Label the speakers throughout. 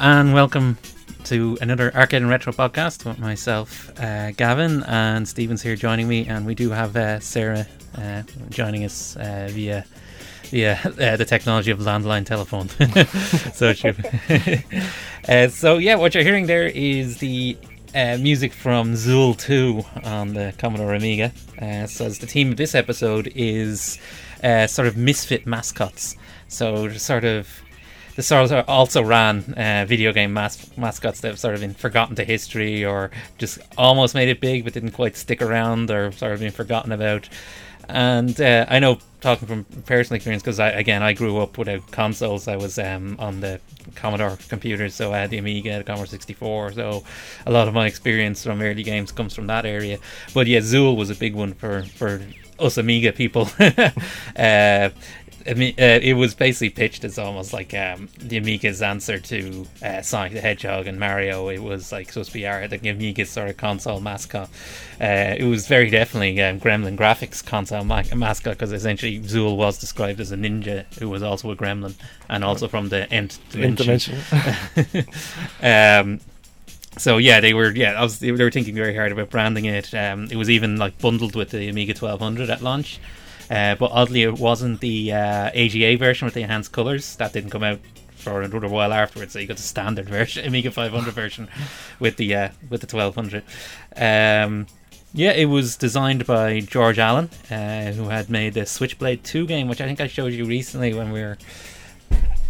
Speaker 1: And welcome to another Arcade and Retro podcast with myself, uh, Gavin, and Stephen's here joining me, and we do have uh, Sera uh, joining us uh, via via uh, the technology of landline telephone. so, uh, so yeah, what you're hearing there is the uh, music from Zool 2 on the Commodore Amiga. Uh, so, as the theme of this episode is uh, sort of misfit mascots. So, sort of the sort of also ran uh, video game mas- mascots that have sort of been forgotten to history or just almost made it big but didn't quite stick around or sort of been forgotten about. And uh, I know, talking from personal experience, because I, again I grew up without consoles. I was um, on the Commodore computers, so I had the Amiga, the Commodore 64. So a lot of my experience from early games comes from that area. But yeah, Zool was a big one for for us Amiga people. uh, I mean, uh, it was basically pitched as almost like um, the Amiga's answer to uh, Sonic the Hedgehog and Mario. It was like supposed to be our the Amiga's sort of console mascot. Uh, it was very definitely um, Gremlin Graphics console ma- mascot because essentially Zool was described as a ninja who was also a gremlin and also from the Nth dimension. um, so yeah, they were yeah, was, they were thinking very hard about branding it. Um, it was even like bundled with the Amiga 1200 at launch. Uh, but oddly, it wasn't the uh, AGA version with the enhanced colors. That didn't come out for another while afterwards. So you got the standard version, Amiga 500 version, with the uh, with the 1200. Um, yeah, it was designed by George Allen, uh, who had made the Switchblade 2 game, which I think I showed you recently when we were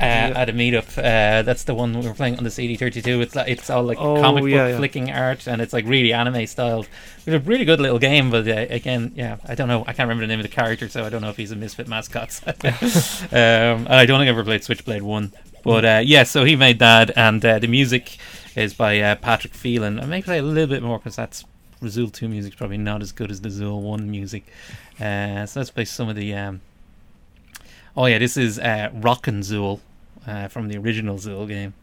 Speaker 1: uh, at a meetup. Uh, that's the one we were playing on the CD32. It's like, it's all like
Speaker 2: Oh,
Speaker 1: comic book
Speaker 2: yeah, yeah.
Speaker 1: flicking art, and it's like really anime styled. It's a really good little game, but uh, again, yeah, I don't know. I can't remember the name of the character, so I don't know if he's a misfit mascot. um, and I don't think I ever played Switchblade One, but uh, yeah, so he made that, and uh, the music is by uh, Patrick Phelan. I may play a little bit more because that's Zool Two music is probably not as good as the Zool One music. Uh, so let's play some of the. Um, oh yeah, this is uh, Rockin' Zool uh, from the original Zool game.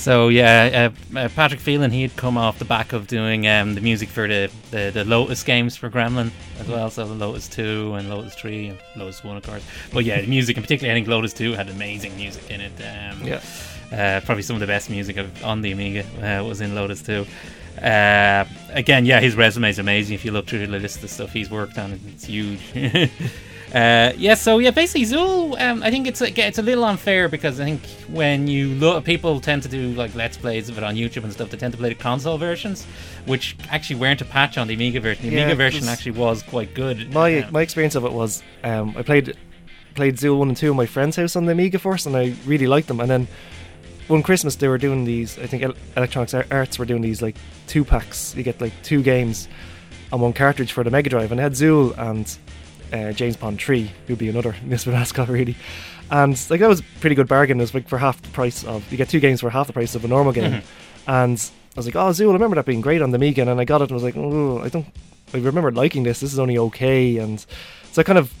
Speaker 1: So yeah, uh, uh, Patrick Phelan he had come off the back of doing um, the music for the, the, the Lotus games for Gremlin as well. So Lotus Two and Lotus Three and Lotus One, of course. But yeah, the music, and particularly I think Lotus Two had amazing music in it. Um,
Speaker 2: Yeah.
Speaker 1: uh, probably some of the best music of, on the Amiga uh, was in Lotus 2. Uh, again, yeah, his resume is amazing. If you look through the list of stuff he's worked on, it's huge. uh, yeah, so yeah, basically Zool. Um, I think it's a, it's a little unfair because I think when you look, people tend to do like let's plays of it on YouTube and stuff. They tend to play the console versions, which actually weren't a patch on the Amiga version. The
Speaker 2: Yeah,
Speaker 1: Amiga version actually was quite good.
Speaker 2: My
Speaker 1: Um,
Speaker 2: my experience of it was um, I played played Zool one and two at my friend's house on the Amiga first, and I really liked them. And then one Christmas they were doing these. I think El- Electronics Ar- Arts were doing these like two packs. You get like two games on one cartridge for the Mega Drive, and it had Zool and uh, James Pond Three, who'd be another Misfit mascot really. And like that was a pretty good bargain. It was like for half the price of you get two games for half the price of a normal game.
Speaker 1: Mhm.
Speaker 2: And I was like, oh Zool, I remember that being great on the Amiga, and I got it and I was like, oh, I don't. I remember liking this. This is only okay, and so I kind of,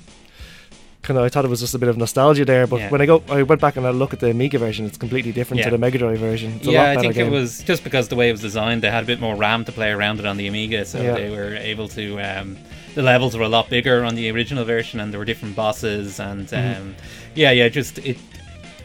Speaker 2: kind of, I thought it was just a bit of nostalgia there. But
Speaker 1: Yeah.
Speaker 2: when I go, I went back and I look at the Amiga version. It's completely different
Speaker 1: Yeah.
Speaker 2: to the Mega Drive version. It's a
Speaker 1: yeah, I think
Speaker 2: game.
Speaker 1: it was just because the way it was designed, they had a bit more RAM to play around it on the Amiga, so
Speaker 2: Yeah.
Speaker 1: they were able to. Um, the levels were a lot bigger on the original version, and there were different bosses, and um,
Speaker 2: Mhm.
Speaker 1: yeah, yeah, just it.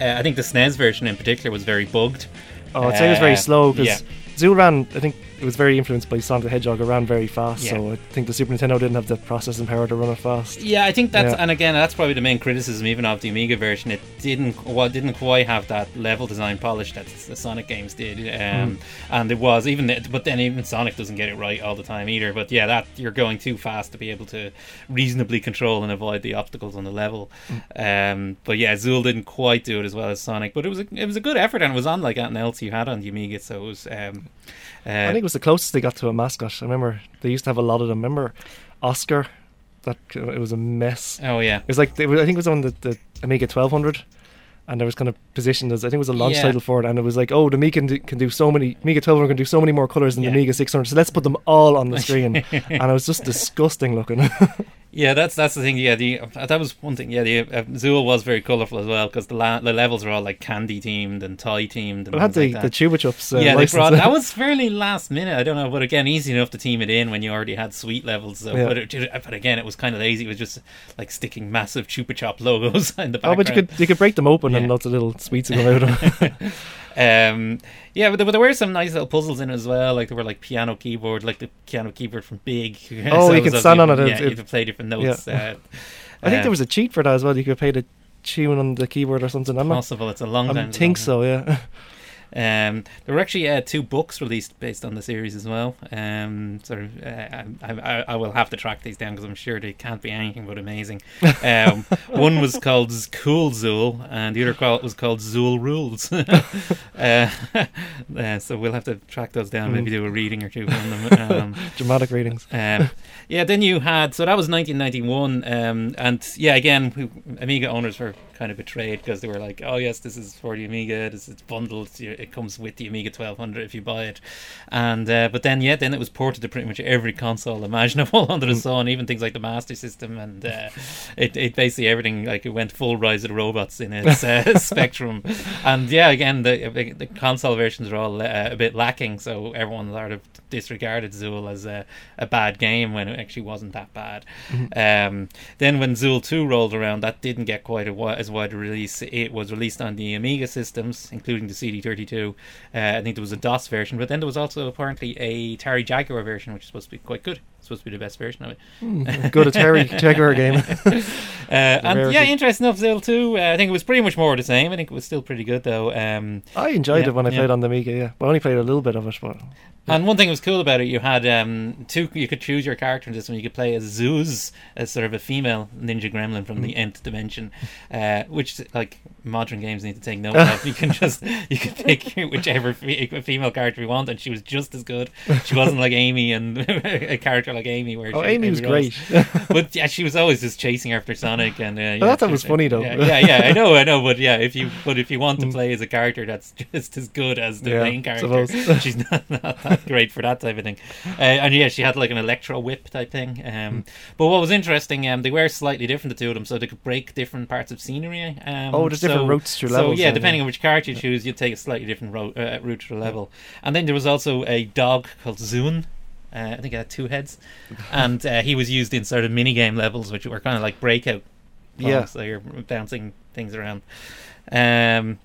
Speaker 1: Uh, I think the SNES version in particular was very bugged.
Speaker 2: Oh, I'd say it was very
Speaker 1: Uh,
Speaker 2: slow because
Speaker 1: yeah.
Speaker 2: Zool ran. I think it was very influenced by Sonic the Hedgehog. It ran very fast,
Speaker 1: Yeah.
Speaker 2: so I think the Super Nintendo didn't have the processing power to run it fast.
Speaker 1: Yeah, I think that's
Speaker 2: Yeah.
Speaker 1: and again that's probably the main criticism even of the Amiga version. It didn't well, didn't quite have that level design polish that the Sonic games did, um, and it was even the- but then even Sonic doesn't get it right all the time either. But yeah, that you're going too fast to be able to reasonably control and avoid the obstacles on the level. Um, but yeah, Zool didn't quite do it as well as Sonic, but it was a, it was a good effort and it was on like anything else you had on the Amiga, so it was. Um, uh,
Speaker 2: I think it was the closest they got to a mascot. I remember they used to have a lot of them. Remember Oscar? That it was a mess.
Speaker 1: oh yeah,
Speaker 2: It was like I think it was on the, the Amiga 1200, and I was kind of positioned as I think it was a launch
Speaker 1: Yeah.
Speaker 2: title for it, and it was like, oh, the Amiga can do, can do so many, Amiga 1200 can do so many more colors than
Speaker 1: Yeah.
Speaker 2: the Amiga 600, so let's put them all on the screen, and it was just disgusting looking.
Speaker 1: Yeah, that's that's the thing. Yeah, the that was one thing. Yeah, the uh, Zool was very colourful as well because the la- the levels were all like candy themed and toy themed. And
Speaker 2: it had the
Speaker 1: like
Speaker 2: the. Chupa Chups. Uh,
Speaker 1: yeah, they brought that was fairly last minute. I don't know, but again, easy enough to team it in when you already had sweet levels. So,
Speaker 2: Yeah.
Speaker 1: but, it, but again, it was kind of lazy. It was just like sticking massive Chupa Chups logos in the
Speaker 2: Oh, but you could you could break them open
Speaker 1: Yeah.
Speaker 2: and lots of little sweets would come out of them.
Speaker 1: Um, yeah, but there, but there were some nice little puzzles in it as well. Like there were like piano keyboard, like the piano keyboard from Big.
Speaker 2: Oh, you can stand on it,
Speaker 1: Yeah,
Speaker 2: it-
Speaker 1: you could play different notes. Uh,
Speaker 2: I think
Speaker 1: uh,
Speaker 2: there was a cheat for that as well. You could play the tune on the keyboard or something. I'm not.
Speaker 1: possible. It's a long
Speaker 2: I
Speaker 1: time.
Speaker 2: think so. Yeah.
Speaker 1: Um, there were actually uh, two books released based on the series as well. Um, sort of, uh, I, I, I will have to track these down because I'm sure they can't be anything but amazing. Um, one was called Cool Zool, and the other call, was called Zool Rules. uh, uh, so we'll have to track those down. Maybe
Speaker 2: Mm.
Speaker 1: do a reading or two on them. Um,
Speaker 2: Dramatic readings.
Speaker 1: um, yeah, then you had so that was 1991, um, and yeah, again, we, Amiga owners were kind of betrayed because they were like, "Oh yes, this is for the Amiga. This is bundled. It comes with the Amiga 1200 if you buy it." And uh, but then yeah, then it was ported to pretty much every console imaginable under the sun, even things like the Master System, and uh, it it basically everything like it went full Rise of the Robots in its uh, spectrum. And yeah, again, the the console versions are all uh, a bit lacking, so everyone sort of disregarded Zool as a, a bad game when it actually wasn't that bad. Um, then when Zool 2 rolled around, that didn't get quite a as a release. It was released on the Amiga systems, including the CD32. Uh, I think there was a DOS version, but then there was also apparently a Atari Jaguar version, which is supposed to be quite good. Supposed to be the best version of it.
Speaker 2: Mm, Good Atari Jaguar game.
Speaker 1: Uh, and yeah, interesting enough, Zool 2. Uh, I think it was pretty much more the same. I think it was still pretty good, though. Um,
Speaker 2: I enjoyed
Speaker 1: Yeah,
Speaker 2: it when I
Speaker 1: yeah.
Speaker 2: played on the Amiga. Yeah, but I only played a little bit of it. But
Speaker 1: And one thing that was cool about it, you had um, two. You could choose your character in this one. You could play as Zooz, as sort of a female ninja gremlin from
Speaker 2: Mm.
Speaker 1: the nth dimension, uh, which like modern games need to take note of. You can just you can pick whichever fe- female character you want, and she was just as good. She wasn't like Amy and a character like Amy, where
Speaker 2: oh,
Speaker 1: she,
Speaker 2: Amy was
Speaker 1: Rose.
Speaker 2: great.
Speaker 1: But yeah, she was always just chasing after Sonic, and uh, yeah,
Speaker 2: I thought that was funny, though.
Speaker 1: Yeah, yeah, yeah, I know, I know, but yeah, if you but if you want to
Speaker 2: Mm.
Speaker 1: play as a character that's just as good as the
Speaker 2: Yeah,
Speaker 1: main character, she's not, not that great for that type of thing. Uh, and yeah, she had like an electro whip type thing. Um, But what was interesting, um, they were slightly different, the two of them, so they could break different parts of scenery. Um,
Speaker 2: Oh, there's different
Speaker 1: so-
Speaker 2: routes through
Speaker 1: so
Speaker 2: levels,
Speaker 1: yeah,
Speaker 2: yeah,
Speaker 1: depending on which character you choose, you'd take a slightly different ro- uh, route through the level. And then there was also a dog called Zon. Uh, I think it had two heads, and uh, he was used in sort of mini game levels, which were kind of like breakout.
Speaker 2: Yeah.
Speaker 1: so you're bouncing things around. Um,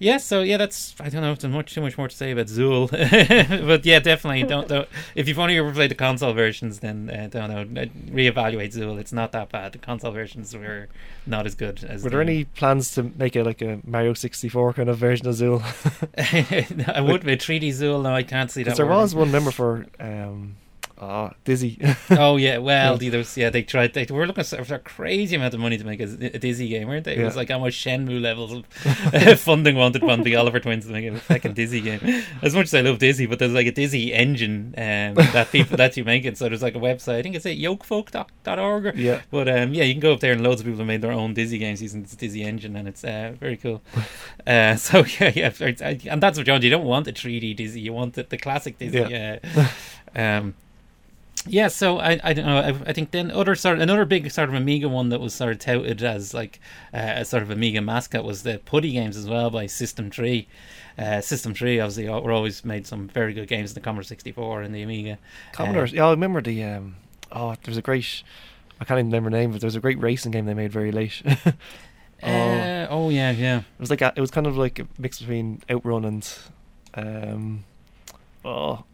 Speaker 1: yeah, so yeah, that's I don't know if there's much too much more to say about Zool, but yeah, definitely don't, don't. If you've only ever played the console versions, then uh, don't know. uh, Reevaluate Zool. It's not that bad. The console versions were not as good as.
Speaker 2: Were there
Speaker 1: the-
Speaker 2: any plans to make it like a Mario 64 kind of version of Zool?
Speaker 1: I would be 3D Zool. No, I can't see that.
Speaker 2: There was one member for um, uh, Dizzy.
Speaker 1: Oh yeah, well,
Speaker 2: Yeah.
Speaker 1: yeah, they tried. They were looking for a crazy amount of money to make a, a Dizzy game, weren't they? It was
Speaker 2: Yeah.
Speaker 1: like almost Shenmue levels of uh, funding wanted from the Oliver twins to make a fucking Dizzy game. As much as I love Dizzy, but there's like a Dizzy engine um, that people that you make it. So there's like a website. I think it's at yolkfolk.org. Or,
Speaker 2: yeah.
Speaker 1: but um, yeah, you can go up there and loads of people have made their own Dizzy games using this Dizzy engine, and it's uh, very cool. uh, so yeah, yeah, and that's what you want. You don't want a 3D Dizzy. You want the, the classic Dizzy.
Speaker 2: Yeah.
Speaker 1: Um, yeah, so I, I don't know. I, I think then other sort of, another big sort of Amiga one that was sort of touted as like uh, a sort of Amiga mascot was the Putty games as well by System Three. Uh, System Three obviously were always made some very good games in the Commodore 64 and the Amiga.
Speaker 2: Commodore. yeah, I remember the. Um, oh, there was a great. I can't even remember the name, but there was a great racing game they made very late.
Speaker 1: Uh, oh yeah, yeah.
Speaker 2: It was like a, it was kind of like a mix between Outrun and. Um, oh,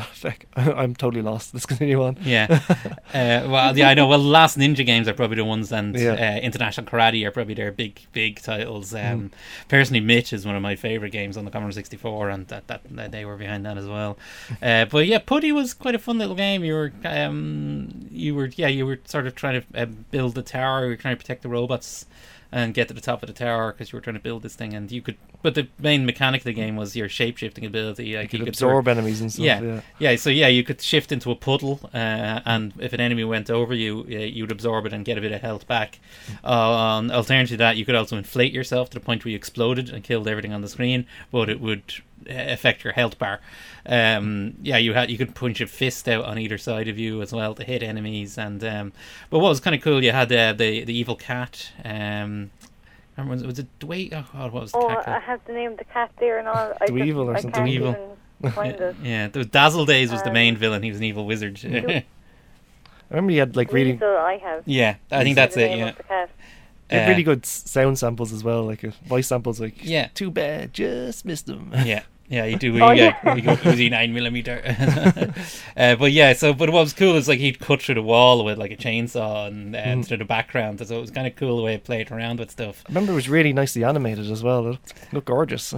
Speaker 2: feck, I'm totally lost. Let's continue on.
Speaker 1: Yeah. Uh, well, yeah, I know. Well, the last Ninja games are probably the ones, and
Speaker 2: Yeah.
Speaker 1: uh, International Karate are probably their big, big titles. Um,
Speaker 2: Mm.
Speaker 1: Personally, Myth is one of my favorite games on the Commodore 64, and that, that, that they were behind that as well. Uh, but yeah, Putty was quite a fun little game. You were, um, you were, yeah, you were sort of trying to uh, build the tower. You were trying to protect the robots. And get to the top of the tower because you were trying to build this thing, and you could. But the main mechanic of the game was your shape shifting ability. Like
Speaker 2: You could
Speaker 1: could
Speaker 2: absorb enemies and stuff.
Speaker 1: Yeah.
Speaker 2: Yeah.
Speaker 1: yeah, so yeah, you could shift into a puddle, uh, and if an enemy went over you, uh, you'd absorb it and get a bit of health back. Um, alternative to that, you could also inflate yourself to the point where you exploded and killed everything on the screen, but it would affect your health bar. Um, yeah, you had you could punch a fist out on either side of you as well to hit enemies, and um, but what was kind of cool, you had uh, the the evil cat. Um, was, was it Dwayne? Oh God, what was the
Speaker 3: Oh,
Speaker 1: cat called?
Speaker 3: I have the name of the cat there and all. I
Speaker 2: Dweezil or
Speaker 3: just,
Speaker 2: something.
Speaker 3: I can't
Speaker 1: Dweezil.
Speaker 3: even find it.
Speaker 1: Yeah, the Dazzledaze was the
Speaker 3: Um,
Speaker 1: main villain. He was an evil wizard.
Speaker 3: Dwe-
Speaker 2: I remember you had like really,
Speaker 3: I have.
Speaker 1: yeah, I think that's
Speaker 3: the
Speaker 1: it.
Speaker 3: name
Speaker 1: Yeah,
Speaker 3: of the cat.
Speaker 2: you had
Speaker 1: Uh,
Speaker 2: really good sound samples as well, like uh, voice samples. Like,
Speaker 1: Yeah.
Speaker 2: too bad, just missed them.
Speaker 1: yeah. Yeah, you do.
Speaker 3: Oh,
Speaker 1: yeah,
Speaker 3: yeah.
Speaker 1: we go Uzi nine millimeter. uh, but yeah, so but what was cool is like he'd cut through the wall with like a chainsaw and uh,
Speaker 2: Mm.
Speaker 1: through the background, so it was kind of cool the way it played around with stuff.
Speaker 2: I remember it was really nicely animated as well. It looked gorgeous.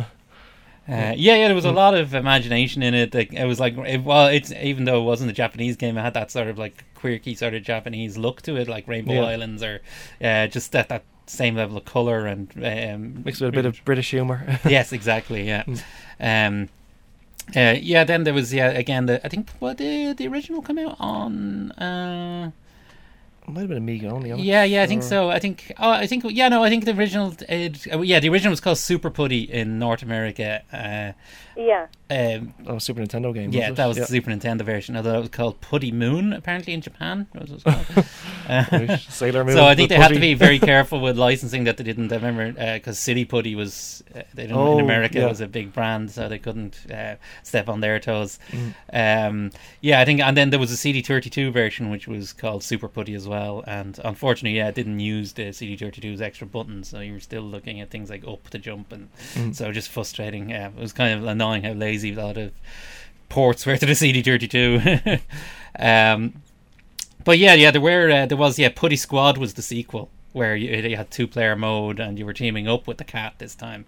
Speaker 1: Uh, yeah, yeah, there was a lot of imagination in it. Like, it was like, it, well, it's even though it wasn't a Japanese game, it had that sort of like quirky sort of Japanese look to it, like Rainbow
Speaker 2: Yeah.
Speaker 1: Islands, or uh, just that that same level of color and um,
Speaker 2: Mixed with a bit of British humour.
Speaker 1: yes, exactly. Yeah.
Speaker 2: Mm.
Speaker 1: Um, uh, yeah. Then there was yeah again the I think what the the original come out on.
Speaker 2: Might have been Amiga only. I'm
Speaker 1: yeah, yeah, I think so. I think oh, I think yeah, no, I think the original. It, uh, yeah, the original was called Super Putty in North America. Uh,
Speaker 3: Yeah.
Speaker 1: um,
Speaker 2: Oh, Super Nintendo game.
Speaker 1: yeah,
Speaker 2: it?
Speaker 1: that was
Speaker 2: Yeah.
Speaker 1: the Super Nintendo version. Although it was called Putty Moon apparently in Japan. Was it was called. Uh,
Speaker 2: Sailor Moon.
Speaker 1: so I think
Speaker 2: the
Speaker 1: they had to be very careful with licensing that they didn't. I remember because Silly Putty was uh, they didn't,
Speaker 2: Oh,
Speaker 1: in America
Speaker 2: yeah.
Speaker 1: was a big brand, so they couldn't uh, step on their toes.
Speaker 2: Mm.
Speaker 1: Um, yeah, I think, and then there was a CD32 version which was called Super Putty as well, and unfortunately, yeah, it didn't use the CD32's extra buttons, so you were still looking at things like up to jump, and
Speaker 2: Mm.
Speaker 1: so just frustrating. Yeah, it was kind of annoying how lazy a lot of ports were to the CD32. um, but yeah, yeah, there were uh, there was yeah, Putty Squad was the sequel where you, you had two player mode and you were teaming up with the cat this time.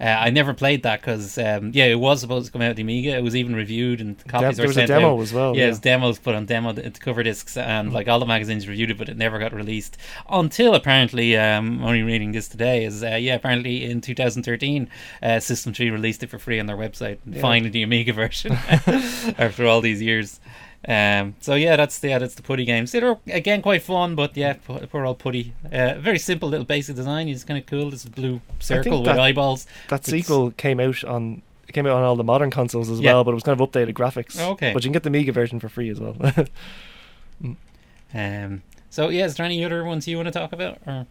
Speaker 1: Uh, I never played that because um, yeah, it was supposed to come out the Amiga. It was even reviewed and copies
Speaker 2: there
Speaker 1: were
Speaker 2: was a
Speaker 1: sent
Speaker 2: demo
Speaker 1: out.
Speaker 2: as well.
Speaker 1: Yeah,
Speaker 2: Yeah,
Speaker 1: his demos put on demo cover discs, and like all the magazines reviewed it, but it never got released until apparently. Um, only reading this today is uh, yeah, apparently in 2013, uh, System Three released it for free on their website.
Speaker 2: Yeah.
Speaker 1: Finally, the Amiga version after all these years. Um, so yeah, that's the yeah, that's the putty games. They're again quite fun, but yeah, poor old putty. Uh, very simple little basic design. It's kind of cool. This blue circle with
Speaker 2: that-
Speaker 1: eyeballs.
Speaker 2: that
Speaker 1: it's-
Speaker 2: sequel came out on. It came out on all the modern consoles as
Speaker 1: Yeah.
Speaker 2: well, but it was kind of updated graphics.
Speaker 1: Okay.
Speaker 2: But you can get the Mega version for free as well.
Speaker 1: Um, so yeah, is there any other ones you want to talk about, or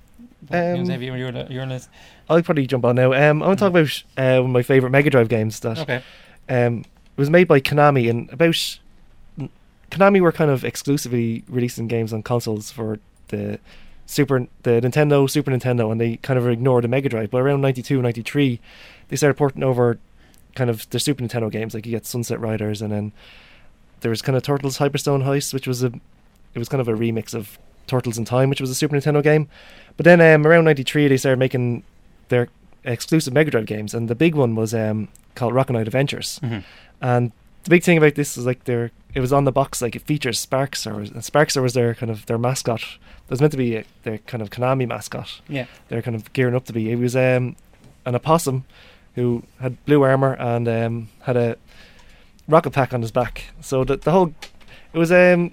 Speaker 2: Um,
Speaker 1: maybe your your list?
Speaker 2: I'll probably jump on now. Um, I want to talk about uh, one of my favorite Mega Drive games that
Speaker 1: Okay.
Speaker 2: um, it was made by Konami, and about Konami were kind of exclusively releasing games on consoles for the Super, the Nintendo, Super Nintendo, and they kind of ignored the Mega Drive. But around 92, 93, they started porting over kind of the Super Nintendo games, like you get Sunset Riders, and then there was kind of Turtles Hyperstone Heist, which was a, it was kind of a remix of Turtles in Time, which was a Super Nintendo game. But then um, around 93, they started making their exclusive Mega Drive games, and the big one was um, called Rocket Knight Adventures.
Speaker 1: Mhm.
Speaker 2: And the big thing about this is like their it was on the box like it features Sparkster. And Sparkster was their kind of their mascot. It was meant to be a, their kind of Konami mascot.
Speaker 1: Yeah.
Speaker 2: They're kind of gearing up to be. It was um, an opossum who had blue armor and um, had a rocket pack on his back. So the the whole it was um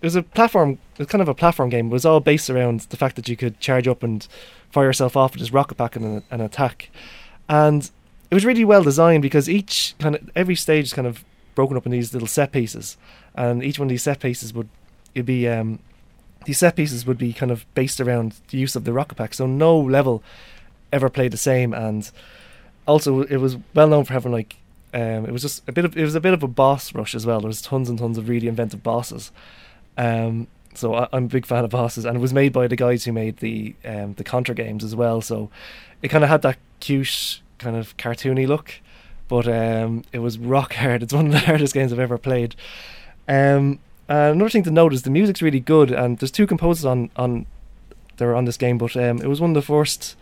Speaker 2: it was a platform. It was kind of a platform game. It was all based around the fact that you could charge up and fire yourself off with this rocket pack and an, an attack, and it was really well designed because each kind of every stage is kind of broken up in these little set pieces, and each one of these set pieces would it'd be um these set pieces would be kind of based around the use of the rocket pack. So no level ever played the same, and also it was well known for having like um, it was just a bit of it was a bit of a boss rush as well. There was tons and tons of really inventive bosses. Um, so I, I'm a big fan of bosses, and it was made by the guys who made the um, the Contra games as well. So it kind of had that cute kind of cartoony look, but um, it was rock hard. It's one of the hardest games I've ever played. Um, another thing to note is the music's really good, and there's two composers on on that were on this game, but um, it was one of the first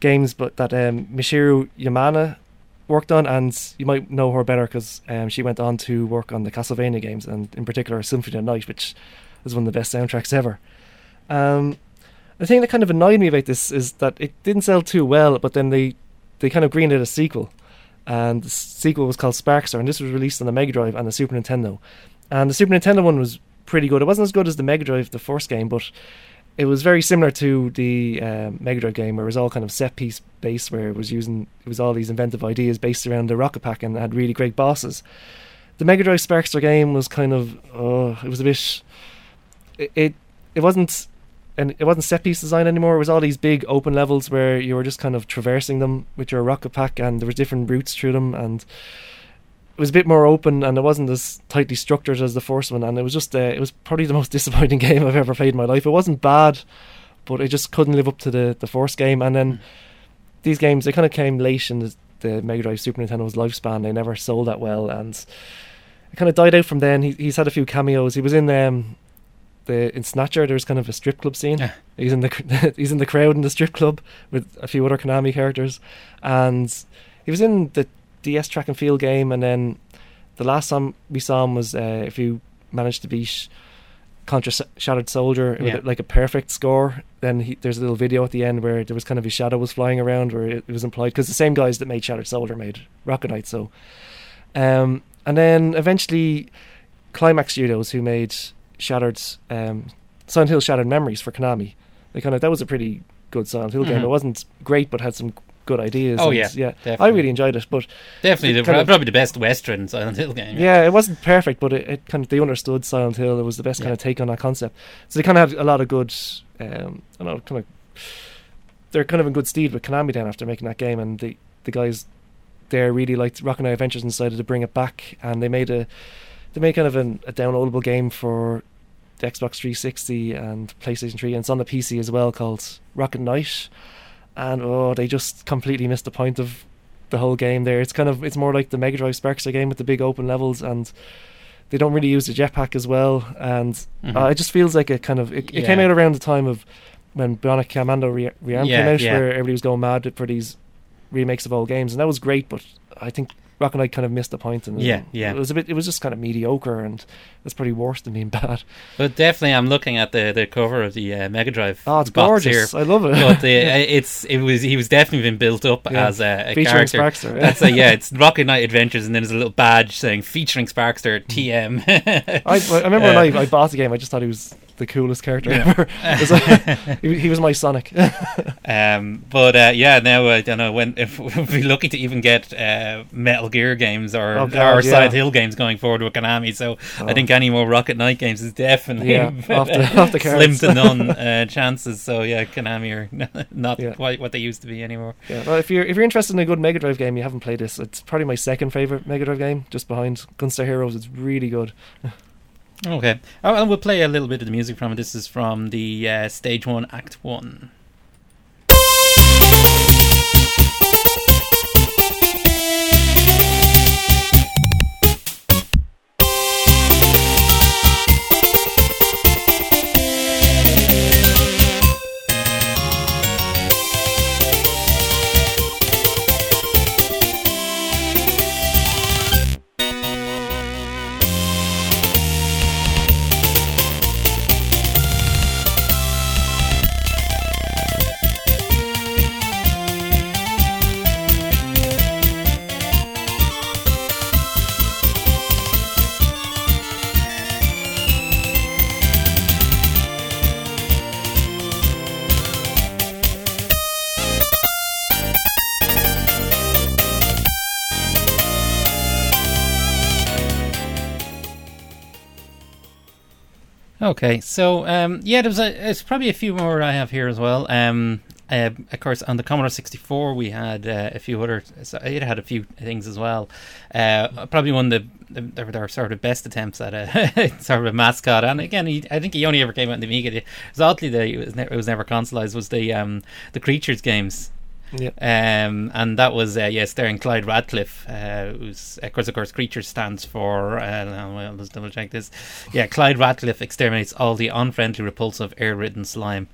Speaker 2: games, but that um, Michiru Yamane worked on, and you might know her better because um, she went on to work on the Castlevania games, and in particular Symphony of Night, which is one of the best soundtracks ever. Um, the thing that kind of annoyed me about this is that it didn't sell too well, but then they they kind of greenlit a sequel, and the sequel was called Sparkster, and this was released on the Mega Drive and the Super Nintendo, and the Super Nintendo one was pretty good. It wasn't as good as the Mega Drive, the first game, but it was very similar to the uh, Mega Drive game, where it was all kind of set piece based, where it was using it was all these inventive ideas based around the rocket pack, and had really great bosses. The Mega Drive Sparkster game was kind of oh, it was a bit it it, it wasn't and it wasn't set piece design anymore. It was all these big open levels where you were just kind of traversing them with your rocket pack, and there was different routes through them, and it was a bit more open, and it wasn't as tightly structured as the first one. And it was just uh, it was probably the most disappointing game I've ever played in my life. It wasn't bad, but it just couldn't live up to the the first game. And then these games they kind of came late in the, the Mega Drive Super Nintendo's lifespan. They never sold that well, and it kind of died out from then. He, he's had a few cameos. He was in um, the in Snatcher. There's kind of a strip club scene.
Speaker 1: Yeah.
Speaker 2: He's in the he's in the crowd in the strip club with a few other Konami characters, and he was in the DS track and field game. And then the last time we saw him was uh, if you managed to beat Contra Shattered Soldier
Speaker 1: Yeah.
Speaker 2: with like a perfect score. Then he, there's a little video at the end where there was kind of his shadow was flying around, where it, it was implied because the same guys that made Shattered Soldier made Rocket Knight. So, um, and then eventually, Climax Studios, who made Shattered, um, Silent Hill Shattered Memories for Konami, they kind of that was a pretty good Silent Hill game.
Speaker 1: Mhm.
Speaker 2: It wasn't great, but had some good ideas.
Speaker 1: Oh,
Speaker 2: and
Speaker 1: yeah,
Speaker 2: yeah. I really enjoyed it, but
Speaker 1: Definitely,
Speaker 2: It
Speaker 1: the,
Speaker 2: of-
Speaker 1: probably the best Western Silent Hill game.
Speaker 2: yeah, it wasn't perfect, but it, it kind of they understood Silent Hill. It was the best kind of take on that concept. So they kind of had a lot of good, um, I don't know, kind of. They're kind of in good stead with Konami then after making that game, and the the guys there really liked Rocket Knight Adventures and decided to bring it back, and they made a they made kind of an, a downloadable game for the Xbox 360 and PlayStation 3, and it's on the PC as well called Rocket Knight. And oh, they just completely missed the point of the whole game there. It's kind of it's more like the Mega Drive Sparkster game with the big open levels, and they don't really use the jetpack as well. And
Speaker 1: Mhm.
Speaker 2: uh, it just feels like a kind of it, it came out around the time of when Bionic Commando Re- Rearm
Speaker 1: Yeah,
Speaker 2: came out,
Speaker 1: yeah.
Speaker 2: where everybody was going mad for these remakes of old games, and that was great. But I think Rocket Knight kind of missed the point, and
Speaker 1: Yeah, yeah.
Speaker 2: it was a bit. It was just kind of mediocre, and it's pretty worse than being bad.
Speaker 1: But definitely, I'm looking at the, the cover of the uh, Mega Drive
Speaker 2: Oh, it's
Speaker 1: box
Speaker 2: gorgeous!
Speaker 1: here.
Speaker 2: I love it.
Speaker 1: But the, uh, it's it was he was definitely been built up
Speaker 2: Yeah.
Speaker 1: as a, a
Speaker 2: Featuring
Speaker 1: character.
Speaker 2: Sparkster.
Speaker 1: That's a, yeah, it's Rocket Knight Adventures, and then there's a little badge saying featuring Sparkster TM.
Speaker 2: I, I remember
Speaker 1: Uh,
Speaker 2: when I, I bought the game, I just thought he was the coolest character ever. Was like- he, he was my Sonic.
Speaker 1: Um, but uh, yeah, now I don't know when if, if we're looking to even get uh, Metal Gear games or
Speaker 2: Oh, God,
Speaker 1: or
Speaker 2: yeah.
Speaker 1: Hill games going forward with Konami. So
Speaker 2: Oh.
Speaker 1: I think any more Rocket Knight games is definitely
Speaker 2: Yeah, off the- off the
Speaker 1: slim to none uh, chances. So yeah, Konami are not
Speaker 2: Yeah.
Speaker 1: quite what they used to be anymore.
Speaker 2: yeah, well, if you're if you're interested in a good Mega Drive game, you haven't played this. It's probably my second favorite Mega Drive game, just behind Gunstar Heroes. It's really good.
Speaker 1: Okay, oh, and we'll play a little bit of the music from it. This is from the uh, Stage One, Act One. Okay, so um, yeah, there's a there's probably a few more I have here as well. Um, uh, of course, on the Commodore 64, we had uh, a few other. It had a few things as well. Uh, probably one of the, the their sort of best attempts at a sort of a mascot. And again, he, I think he only ever came out in the Amiga. It was oddly that it was, ne- it was never consoleized. Was the um, the Creatures games.
Speaker 2: Yeah.
Speaker 1: Um, and that was uh, yeah, starring Clyde Radcliffe, uh, who's of course, of course, Creatures stands for. Uh, well, let's double check this. Yeah, Clyde Radcliffe exterminates all the unfriendly, repulsive, air-ridden slime.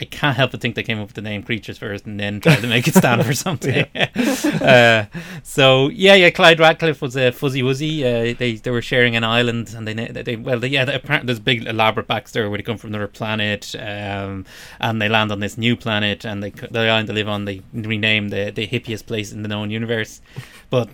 Speaker 1: I can't help but think they came up with the name Creatures first and then tried to make it stand for something. uh, so yeah, yeah. Clyde Radcliffe was a fuzzy wuzzy. Uh, they they were sharing an island, and they they well, they, yeah. Apparently, there's a big elaborate backstory where they come from another planet, um, and they land on this new planet, and they the island they live on they rename the the hippiest place in the known universe, but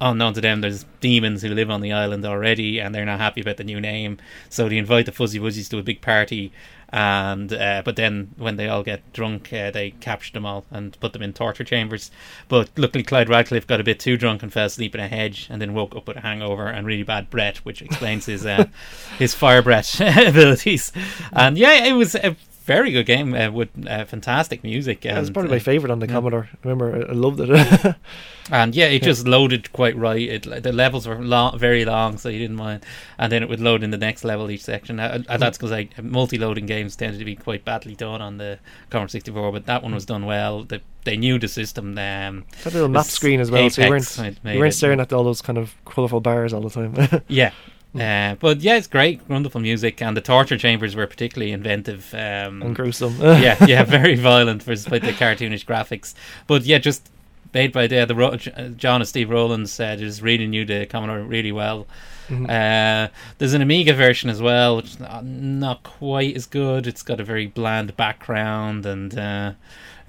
Speaker 1: unknown to them, there's demons who live on the island already, and they're not happy about the new name. So they invite the Fuzzy Wuzzies to a big party, and uh, but then when they all get drunk, uh, they capture them all and put them in torture chambers. But luckily, Clyde Radcliffe got a bit too drunk and fell asleep in a hedge, and then woke up with a hangover and really bad breath, which explains his uh, his fire breath abilities. And yeah, it was a very good game uh, with uh, fantastic music.
Speaker 2: Yeah, it was probably
Speaker 1: uh,
Speaker 2: my favorite on the
Speaker 1: yeah.
Speaker 2: Commodore. I remember I loved it.
Speaker 1: And yeah, it
Speaker 2: Yeah.
Speaker 1: just loaded quite right. It the levels were long, very long, so you didn't mind. And then it would load in the next level each section. Uh, And that's because like multi-loading games tended to be quite badly done on the Commodore 64, but that one was done well. They, they knew the system. Um,
Speaker 2: a little map screen as well, so you weren't you weren't
Speaker 1: it.
Speaker 2: staring at all those kind of colourful bars all the time.
Speaker 1: yeah. Uh, but yeah, it's great, wonderful music, and the torture chambers were particularly inventive. Um,
Speaker 2: and gruesome.
Speaker 1: yeah, yeah, very violent for despite the cartoonish graphics. But yeah, just made by the, the John and Steve Rowlands uh, just really knew the Commodore really well.
Speaker 2: Mhm.
Speaker 1: Uh, there's an Amiga version as well, which is not, not quite as good. It's got a very bland background, and uh,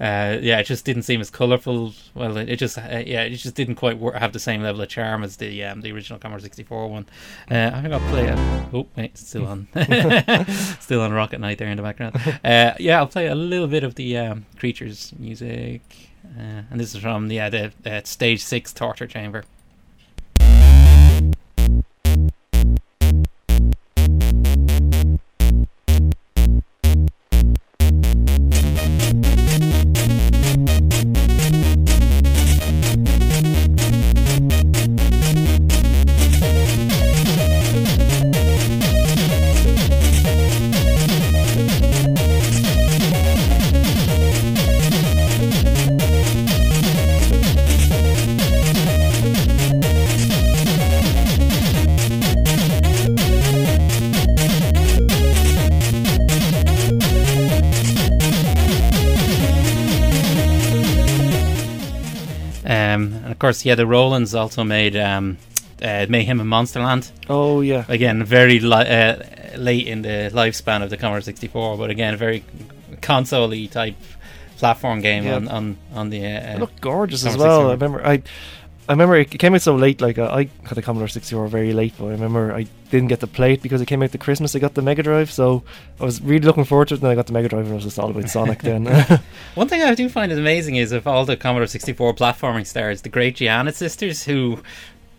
Speaker 1: uh, yeah, it just didn't seem as colourful. Well, it, it just uh, yeah, it just didn't quite have the same level of charm as the um, the original Commodore 64 one. Uh, I think I'll play it. Oh wait, it's still on, still on Rocket Knight there in the background. Uh, yeah, I'll play a little bit of the um, creatures music, uh, and this is from yeah the uh, stage six torture chamber. Of course, yeah, the Rowlands also made um, uh, Mayhem in Monsterland.
Speaker 2: oh yeah.
Speaker 1: Again, very li- uh, late in the lifespan of the Commodore 64, but again, a very console type platform game
Speaker 2: Yeah.
Speaker 1: on, on, on the.
Speaker 2: It
Speaker 1: Uh,
Speaker 2: looked gorgeous as well. I remember I I remember it came out so late. Like uh, I had a Commodore 64 very late, but I remember I didn't get to play it because it came out to Christmas. I got the Mega Drive, so I was really looking forward to it. And then I got the Mega Drive, and I was just all about Sonic. Then
Speaker 1: one thing I do find is amazing is of all the Commodore 64 platforming stars, the great Giana sisters, who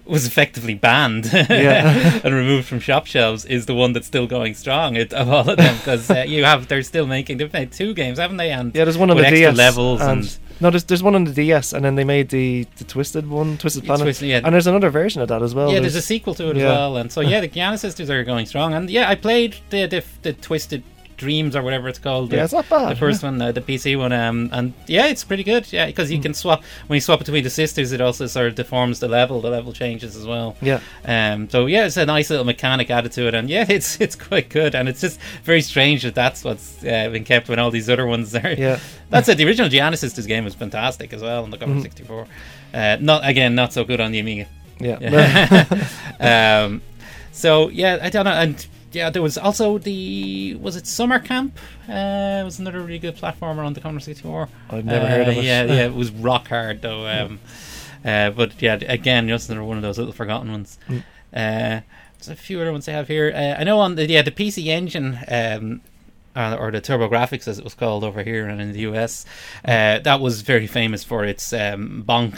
Speaker 1: was effectively banned
Speaker 2: Yeah.
Speaker 1: and removed from shop shelves, is the one that's still going strong it, of all of them because uh, you have they're still making they've made two games, haven't they? And
Speaker 2: yeah, there's one on the
Speaker 1: extra
Speaker 2: DS
Speaker 1: levels
Speaker 2: and,
Speaker 1: and,
Speaker 2: no, there's there's one on the DS, and then they made the the Twisted one, Twisted Planet,
Speaker 1: Twisted, yeah.
Speaker 2: and there's another version of that as well.
Speaker 1: yeah, there's a sequel to it as well, and so yeah, the Giana sisters are going strong, and yeah, I played the the, the Twisted Dreams or whatever it's called. the-
Speaker 2: it's not bad.
Speaker 1: the first one, uh, the PC one, um, and yeah, it's pretty good. Yeah, because you can swap when you swap between the sisters, it also sort of deforms the level. The level changes as well.
Speaker 2: Yeah,
Speaker 1: Um, so yeah, it's a nice little mechanic added to it, and yeah, it's it's quite good. And it's just very strange that that's what's uh, been kept when all these other ones are.
Speaker 2: yeah,
Speaker 1: That's it. The original Giana Sisters game was fantastic as well on the Commodore
Speaker 2: Mhm.
Speaker 1: 64. Uh, not again, not so good on the Amiga.
Speaker 2: yeah.
Speaker 1: Yeah. um, so yeah, I don't know, and yeah, there was also the was it Summer Camp? Uh, it was another really good platformer on the Commodore 64.
Speaker 2: I've never heard of
Speaker 1: Uh,
Speaker 2: it.
Speaker 1: Yeah, yeah, it was rock hard though. Um, uh, but yeah, again, just another one of those little forgotten ones.
Speaker 2: Mm.
Speaker 1: Uh, there's a few other ones I have here. Uh, I know on the yeah the PC Engine. Um, uh, or the TurboGrafx, as it was called over here and in the US, uh, that was very famous for its um, bonk,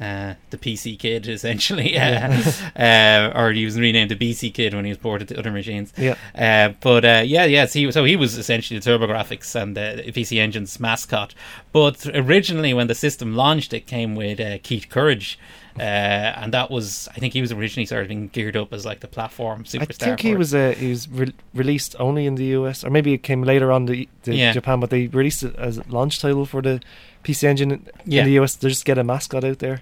Speaker 1: uh, the PC Kid, essentially, uh, uh, or he was renamed the BC Kid when he was ported to other machines.
Speaker 2: Yeah.
Speaker 1: Uh, but uh, yeah, yeah. So he, so he was essentially the TurboGrafx and the PC Engine's mascot. But originally, when the system launched, it came with uh, Keith Courage. Uh, and that was, I think he was originally sort of being geared up as like the platform superstar.
Speaker 2: I think he was uh, he was re- released only in the US, or maybe it came later on the, the
Speaker 1: Yeah.
Speaker 2: Japan, but they released it as a launch title for the PC Engine in
Speaker 1: Yeah.
Speaker 2: the US. They just get a mascot out there.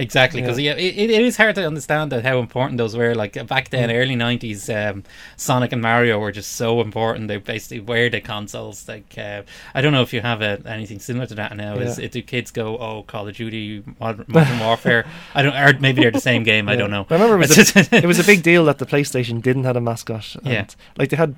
Speaker 1: Exactly, because yeah, it, it is hard to understand that how important those were. Like back then,
Speaker 2: Mm.
Speaker 1: early nineties, um, Sonic and Mario were just so important. They basically were the consoles. Like uh, I don't know if you have a, anything similar to that now. Is
Speaker 2: Yeah.
Speaker 1: it, do kids go, oh, Call of Duty, Modern, Modern Warfare? I don't. Or maybe they're the same game. I don't know.
Speaker 2: I remember it was, a, it was a big deal that the PlayStation didn't have a mascot. And,
Speaker 1: Yeah.
Speaker 2: Like they had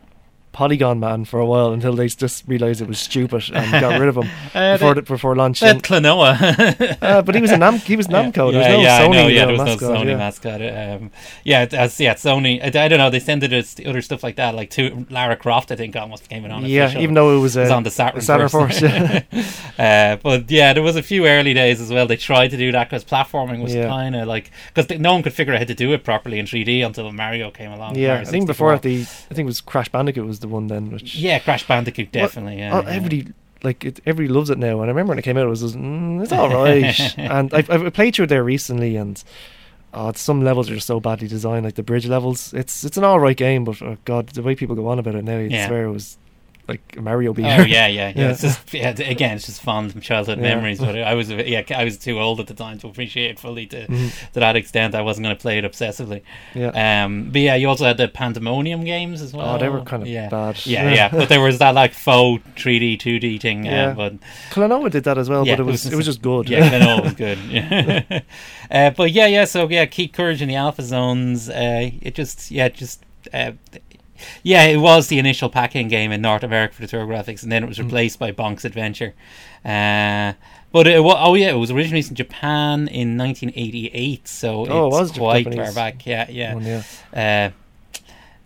Speaker 2: Polygon Man for a while until they just realised it was stupid and got rid of him
Speaker 1: Uh,
Speaker 2: before
Speaker 1: they-
Speaker 2: the, before launch. And-
Speaker 1: Klonoa.
Speaker 2: uh, but he was a Nam he was Namco. There was
Speaker 1: yeah,
Speaker 2: no
Speaker 1: yeah,
Speaker 2: Sony
Speaker 1: I know, yeah,
Speaker 2: uh,
Speaker 1: there was
Speaker 2: mascot.
Speaker 1: no Sony
Speaker 2: yeah.
Speaker 1: mascot. Um, yeah, as yeah, Sony. I, I don't know. They sent it as other stuff like that, like to Lara Croft. I think almost became an
Speaker 2: Yeah,
Speaker 1: unofficial.
Speaker 2: even though it was,
Speaker 1: it was
Speaker 2: uh,
Speaker 1: on the Saturn,
Speaker 2: Saturn
Speaker 1: first.
Speaker 2: Force, yeah.
Speaker 1: uh, but yeah, there was a few early days as well. They tried to do that because platforming was
Speaker 2: Yeah.
Speaker 1: kind of like because no one could figure out how to do it properly in 3D until Mario came along.
Speaker 2: Yeah, I think before the I think it was Crash Bandicoot was the one then. Which
Speaker 1: yeah, Crash Bandicoot
Speaker 2: Well,
Speaker 1: definitely. yeah,
Speaker 2: oh,
Speaker 1: yeah.
Speaker 2: everybody like it, everybody loves it now. And I remember when it came out, it was just, mm, it's all right. and I've, I've played through it there recently, and oh, some levels are just so badly designed, like the bridge levels. It's it's an all right game, but oh god, the way people go on about it now, you'd
Speaker 1: Yeah.
Speaker 2: swear it was like Mario beat.
Speaker 1: Oh yeah, yeah, yeah.
Speaker 2: Yeah.
Speaker 1: It's just yeah, again, it's just fond childhood
Speaker 2: Yeah.
Speaker 1: memories. But I was yeah, I was too old at the time to appreciate it fully to
Speaker 2: Mhm.
Speaker 1: to that extent. I wasn't going to play it obsessively.
Speaker 2: yeah.
Speaker 1: Um, but yeah, you also had the Pandemonium games as well.
Speaker 2: oh, they were kind of
Speaker 1: yeah.
Speaker 2: bad.
Speaker 1: Yeah, yeah, but there was that like faux 3D, 2D thing.
Speaker 2: Yeah.
Speaker 1: Uh, but
Speaker 2: Klonoa did that as well, but it was it was just good.
Speaker 1: yeah, it was good. Yeah. uh, but yeah, yeah. So yeah, Keith Courage in the alpha zones. Uh, it just yeah, just. Uh, yeah, it was the initial packing game in North America for the TurboGrafx, and then it was
Speaker 2: Mm.
Speaker 1: replaced by Bonk's Adventure. Uh, but it oh yeah, it was originally in Japan in 1988, so
Speaker 2: Oh, it
Speaker 1: it's
Speaker 2: was
Speaker 1: quite
Speaker 2: Japanese.
Speaker 1: far back. Yeah, yeah,
Speaker 2: yeah.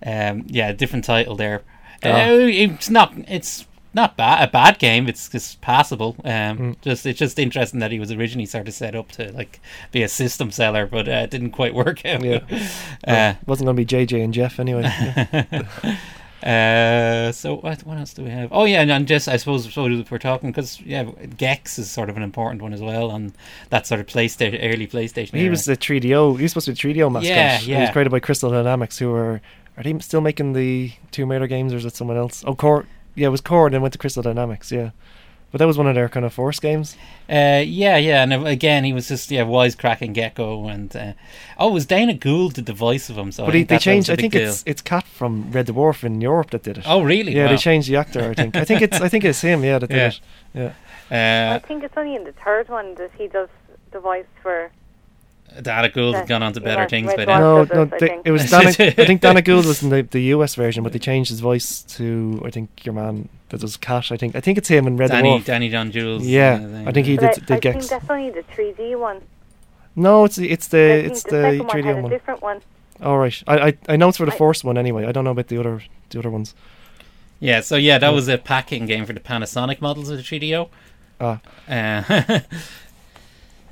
Speaker 1: uh, um, yeah, different title there.
Speaker 2: Ah.
Speaker 1: Uh, it's not. It's not bad. A bad game. It's just passable. Um,
Speaker 2: Mm.
Speaker 1: just it's just interesting that he was originally sort of set up to like be a system seller, but uh, it didn't quite work out.
Speaker 2: Yeah.
Speaker 1: Uh,
Speaker 2: It wasn't going to be JJ and Jeff anyway. Yeah.
Speaker 1: uh, so what, what else do we have? Oh yeah, and, and just I suppose so we're talking because yeah, Gex is sort of an important one as well on that sort of PlayStation early PlayStation.
Speaker 2: He
Speaker 1: era.
Speaker 2: was the 3DO. He was supposed to be 3DO mascot.
Speaker 1: Yeah,
Speaker 2: He
Speaker 1: yeah.
Speaker 2: was created by Crystal Dynamics, who are are they still making the Tomb Raider games, or is it someone else? Oh, Core. Yeah, it was Core, and then went to Crystal Dynamics. Yeah, but that was one of their kind of Force games.
Speaker 1: Uh, yeah, yeah, and uh, again, he was just yeah, wisecracking Gecko, and uh, oh, it was Dana Gould did the voice of him. So I
Speaker 2: but he,
Speaker 1: think
Speaker 2: they
Speaker 1: that- that was
Speaker 2: changed.
Speaker 1: a
Speaker 2: I
Speaker 1: big
Speaker 2: think
Speaker 1: deal.
Speaker 2: it's it's Cat from Red Dwarf in Europe that did it.
Speaker 1: Oh, really?
Speaker 2: yeah,
Speaker 1: Wow.
Speaker 2: they changed the actor. I think. I think it's I think it's him. Yeah, that did
Speaker 1: Yeah.
Speaker 2: it. Yeah.
Speaker 3: I
Speaker 1: Uh,
Speaker 3: think it's only in the third one that he does the voice for.
Speaker 1: Dana Gould had gone on to
Speaker 3: yeah,
Speaker 1: better things
Speaker 3: Red
Speaker 1: by then.
Speaker 2: No, no,
Speaker 3: it, I
Speaker 2: they-
Speaker 3: think.
Speaker 2: it was Dana. I think Dana Gould was in the, the US version, but they changed his voice to I think your man that does Cat. I think I think it's him in Red
Speaker 1: Danny,
Speaker 2: Dwarf.
Speaker 1: Danny John Jules.
Speaker 2: Yeah, I think he
Speaker 3: But
Speaker 2: did-
Speaker 3: I,
Speaker 2: did
Speaker 3: I think
Speaker 2: Gex.
Speaker 3: that's only the 3D one.
Speaker 2: No, it's the it's the it's
Speaker 3: the,
Speaker 2: the 3D
Speaker 3: had a
Speaker 2: one.
Speaker 3: different one.
Speaker 2: All right, I, I I know it's for the
Speaker 3: I-
Speaker 2: first one anyway. I don't know about the other the other ones.
Speaker 1: Yeah, so yeah, that was a packing game for the Panasonic models of the 3DO.
Speaker 2: Ah,
Speaker 1: Uh,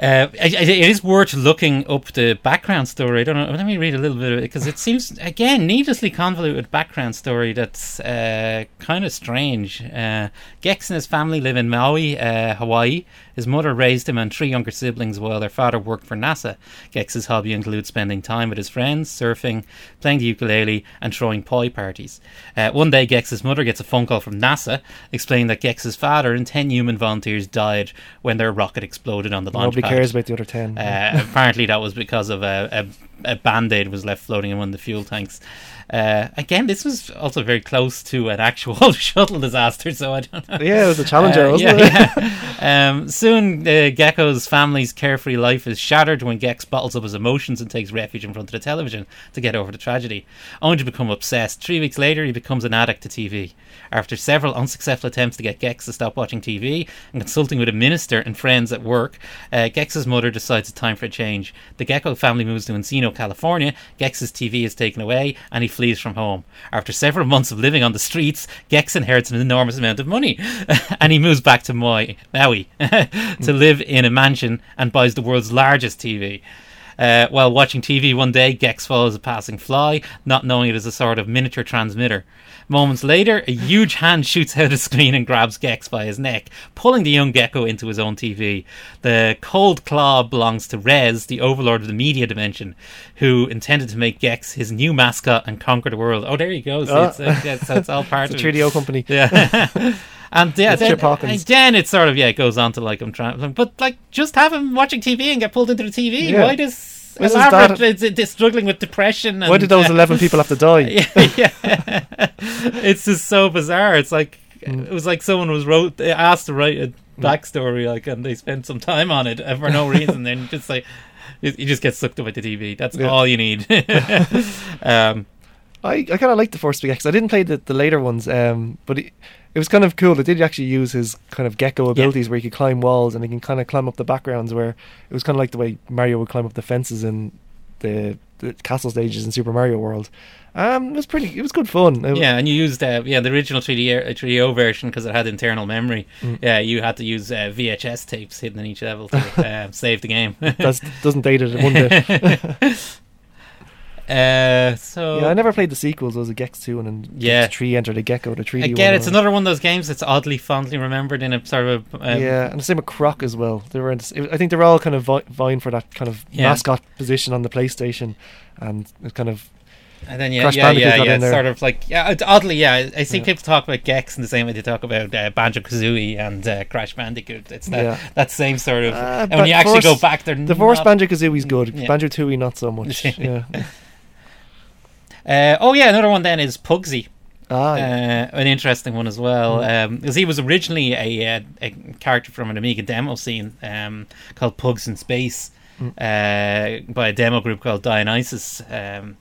Speaker 1: uh, it, is worth looking up the background story. I don't know. Let me read a little bit of it because it seems again needlessly convoluted background story that's uh, kind of strange. Uh, Gex and his family live in Maui, uh, Hawaii. His mother raised him and three younger siblings while their father worked for NASA. Gex's hobby includes spending time with his friends, surfing, playing the ukulele, and throwing pie parties. Uh, one day, Gex's mother gets a phone call from NASA explaining that Gex's father and 10 human volunteers died when their rocket exploded on the launch
Speaker 2: nobody
Speaker 1: pad.
Speaker 2: cares about the other ten.
Speaker 1: Uh, apparently, that was because of a, a, a band aid was left floating in one of the fuel tanks. Uh, again, this was also very close to an actual shuttle disaster, so I don't know.
Speaker 2: yeah, it was a Challenger,
Speaker 1: Uh,
Speaker 2: wasn't
Speaker 1: yeah,
Speaker 2: it?
Speaker 1: yeah. um, soon, uh, Gecko's family's carefree life is shattered when Gex bottles up his emotions and takes refuge in front of the television to get over the tragedy, only to become obsessed. Three weeks later, he becomes an addict to TV. After several unsuccessful attempts to get Gex to stop watching TV and consulting with a minister and friends at work, uh, Gex's mother decides it's time for a change. The Gecko family moves to Encino, California. Gex's TV is taken away and he flees from home. After several months of living on the streets, Gex inherits an enormous amount of money and he moves back to Maui, Maui to mm. live in a mansion and buys the world's largest TV. Uh, while watching TV one day, Gex follows a passing fly, not knowing it is a sort of miniature transmitter. Moments later, a huge hand shoots out of the screen and grabs Gex by his neck, pulling the young gecko into his own TV. The cold claw belongs to Rez, the overlord of the media dimension, who intended to make Gex his new mascot and conquer the world. Oh, there he goes.
Speaker 2: Oh.
Speaker 1: it's, uh, so it's all part
Speaker 2: It's
Speaker 1: of
Speaker 2: a 3DO company.
Speaker 1: yeah. And yeah, then, and then it sort of yeah it goes on to like I'm trying, but like just have him watching TV and get pulled into the TV.
Speaker 2: Yeah.
Speaker 1: Why does
Speaker 2: This is
Speaker 1: elaborate?
Speaker 2: that-
Speaker 1: It's, it's struggling with depression. And,
Speaker 2: Why did those
Speaker 1: uh,
Speaker 2: eleven people have to die?
Speaker 1: yeah, yeah. it's just so bizarre. It's like
Speaker 2: Mm.
Speaker 1: it was like someone was wrote asked to write a backstory, like, and they spent some time on it for no reason. then just like you just get sucked up at the TV. That's
Speaker 2: Yeah.
Speaker 1: all you need. um,
Speaker 2: I, I kind of like the first big I didn't play the, the later ones, um, but it, it was kind of cool. It did actually use his kind of gecko abilities where he could climb walls and he can kind of climb up the backgrounds. Where it was kind of like the way Mario would climb up the fences in the, the castle stages in Super Mario World. Um, it was pretty. It was good fun. It-
Speaker 1: yeah, and you used uh, yeah the original 3D air- 3DO version because it had internal memory.
Speaker 2: Mm.
Speaker 1: Yeah, you had to use uh, VHS tapes hidden in each level to uh, save the game.
Speaker 2: That doesn't date it one bit.
Speaker 1: uh, so
Speaker 2: yeah, I never played the sequels. There was a Gex two and then
Speaker 1: Yeah.
Speaker 2: Gex three entered a Gecko. The three
Speaker 1: Again,
Speaker 2: one.
Speaker 1: it's another one of those games that's oddly fondly remembered in a sort of um,
Speaker 2: yeah, and the same with Croc as well. They were. In, I think they're all kind of vying for that kind of
Speaker 1: Yeah.
Speaker 2: mascot position on the PlayStation, and it kind of
Speaker 1: And then yeah,
Speaker 2: Crash
Speaker 1: yeah,
Speaker 2: Bandicoot
Speaker 1: yeah, yeah. Sort of like yeah, it's oddly yeah. I see
Speaker 2: Yeah.
Speaker 1: people talk about Gex in the same way they talk about uh, Banjo Kazooie and uh, Crash Bandicoot. It's that
Speaker 2: Yeah.
Speaker 1: that same sort of.
Speaker 2: Uh,
Speaker 1: and when you actually
Speaker 2: Force-
Speaker 1: go back, they're
Speaker 2: the first
Speaker 1: not-
Speaker 2: Banjo Kazooie's good.
Speaker 1: Yeah.
Speaker 2: Banjo Tooie not so much. yeah.
Speaker 1: Uh, oh yeah, another one then is Puggsy.
Speaker 2: Ah, yeah.
Speaker 1: Uh, an interesting one as well,
Speaker 2: Mm.
Speaker 1: because he was originally a, uh, a character from an Amiga demo scene um, called Pugs in Space
Speaker 2: Mm.
Speaker 1: uh, by a demo group called Dionysus. Um,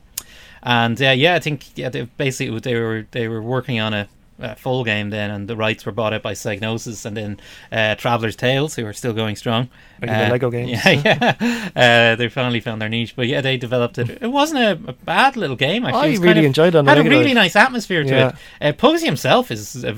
Speaker 1: and uh, yeah, I think yeah, they, basically they were they were working on a, a full game then, and the rights were bought out by Psygnosis, and then uh, Traveller's Tales, who are still going strong.
Speaker 2: The
Speaker 1: Uh,
Speaker 2: Lego games.
Speaker 1: Yeah, yeah. Uh, they finally found their niche, but yeah, they developed it. It wasn't a, a bad little game. Actually,
Speaker 2: I really enjoyed it
Speaker 1: had a really nice atmosphere to
Speaker 2: Yeah.
Speaker 1: it. Uh, Puggsy himself is a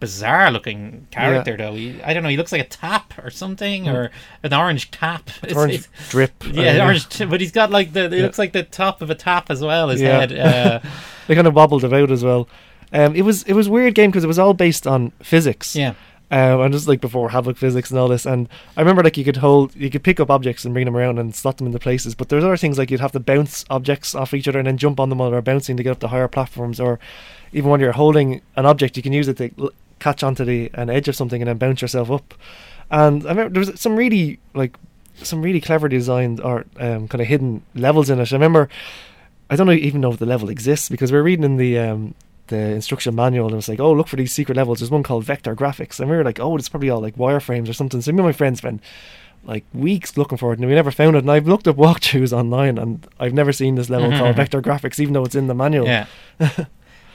Speaker 1: bizarre looking character, though. He, I don't know. He looks like a tap or something, or an orange cap. It's-
Speaker 2: Orange
Speaker 1: it's-
Speaker 2: drip.
Speaker 1: yeah,
Speaker 2: uh,
Speaker 1: orange. T- but he's got like the. It
Speaker 2: Yeah.
Speaker 1: looks like the top of a tap as well. His
Speaker 2: Yeah.
Speaker 1: head. Uh,
Speaker 2: They kind of wobbled about as well. Um, it was it was a weird game because it was all based on physics.
Speaker 1: yeah.
Speaker 2: Um, and just like before Havok physics and all this, and I remember like you could hold, you could pick up objects and bring them around and slot them into places. But there's other things like you'd have to bounce objects off each other and then jump on them while they're bouncing to get up to higher platforms. Or even when you're holding an object, you can use it to l- catch onto the an edge of something and then bounce yourself up. And I remember there was some really like some really clever designed or um, kind of hidden levels in it. I remember I don't even know if the level exists because we are reading in the um, the instruction manual and it was like, oh, look for these secret levels. There's one called Vector Graphics, and we were like, oh, it's probably all like wireframes or something. So me and my friends spent like weeks looking for it, and we never found it. And I've looked up walkthroughs online, and I've never seen this level called Vector Graphics, even though it's in the manual.
Speaker 1: Yeah.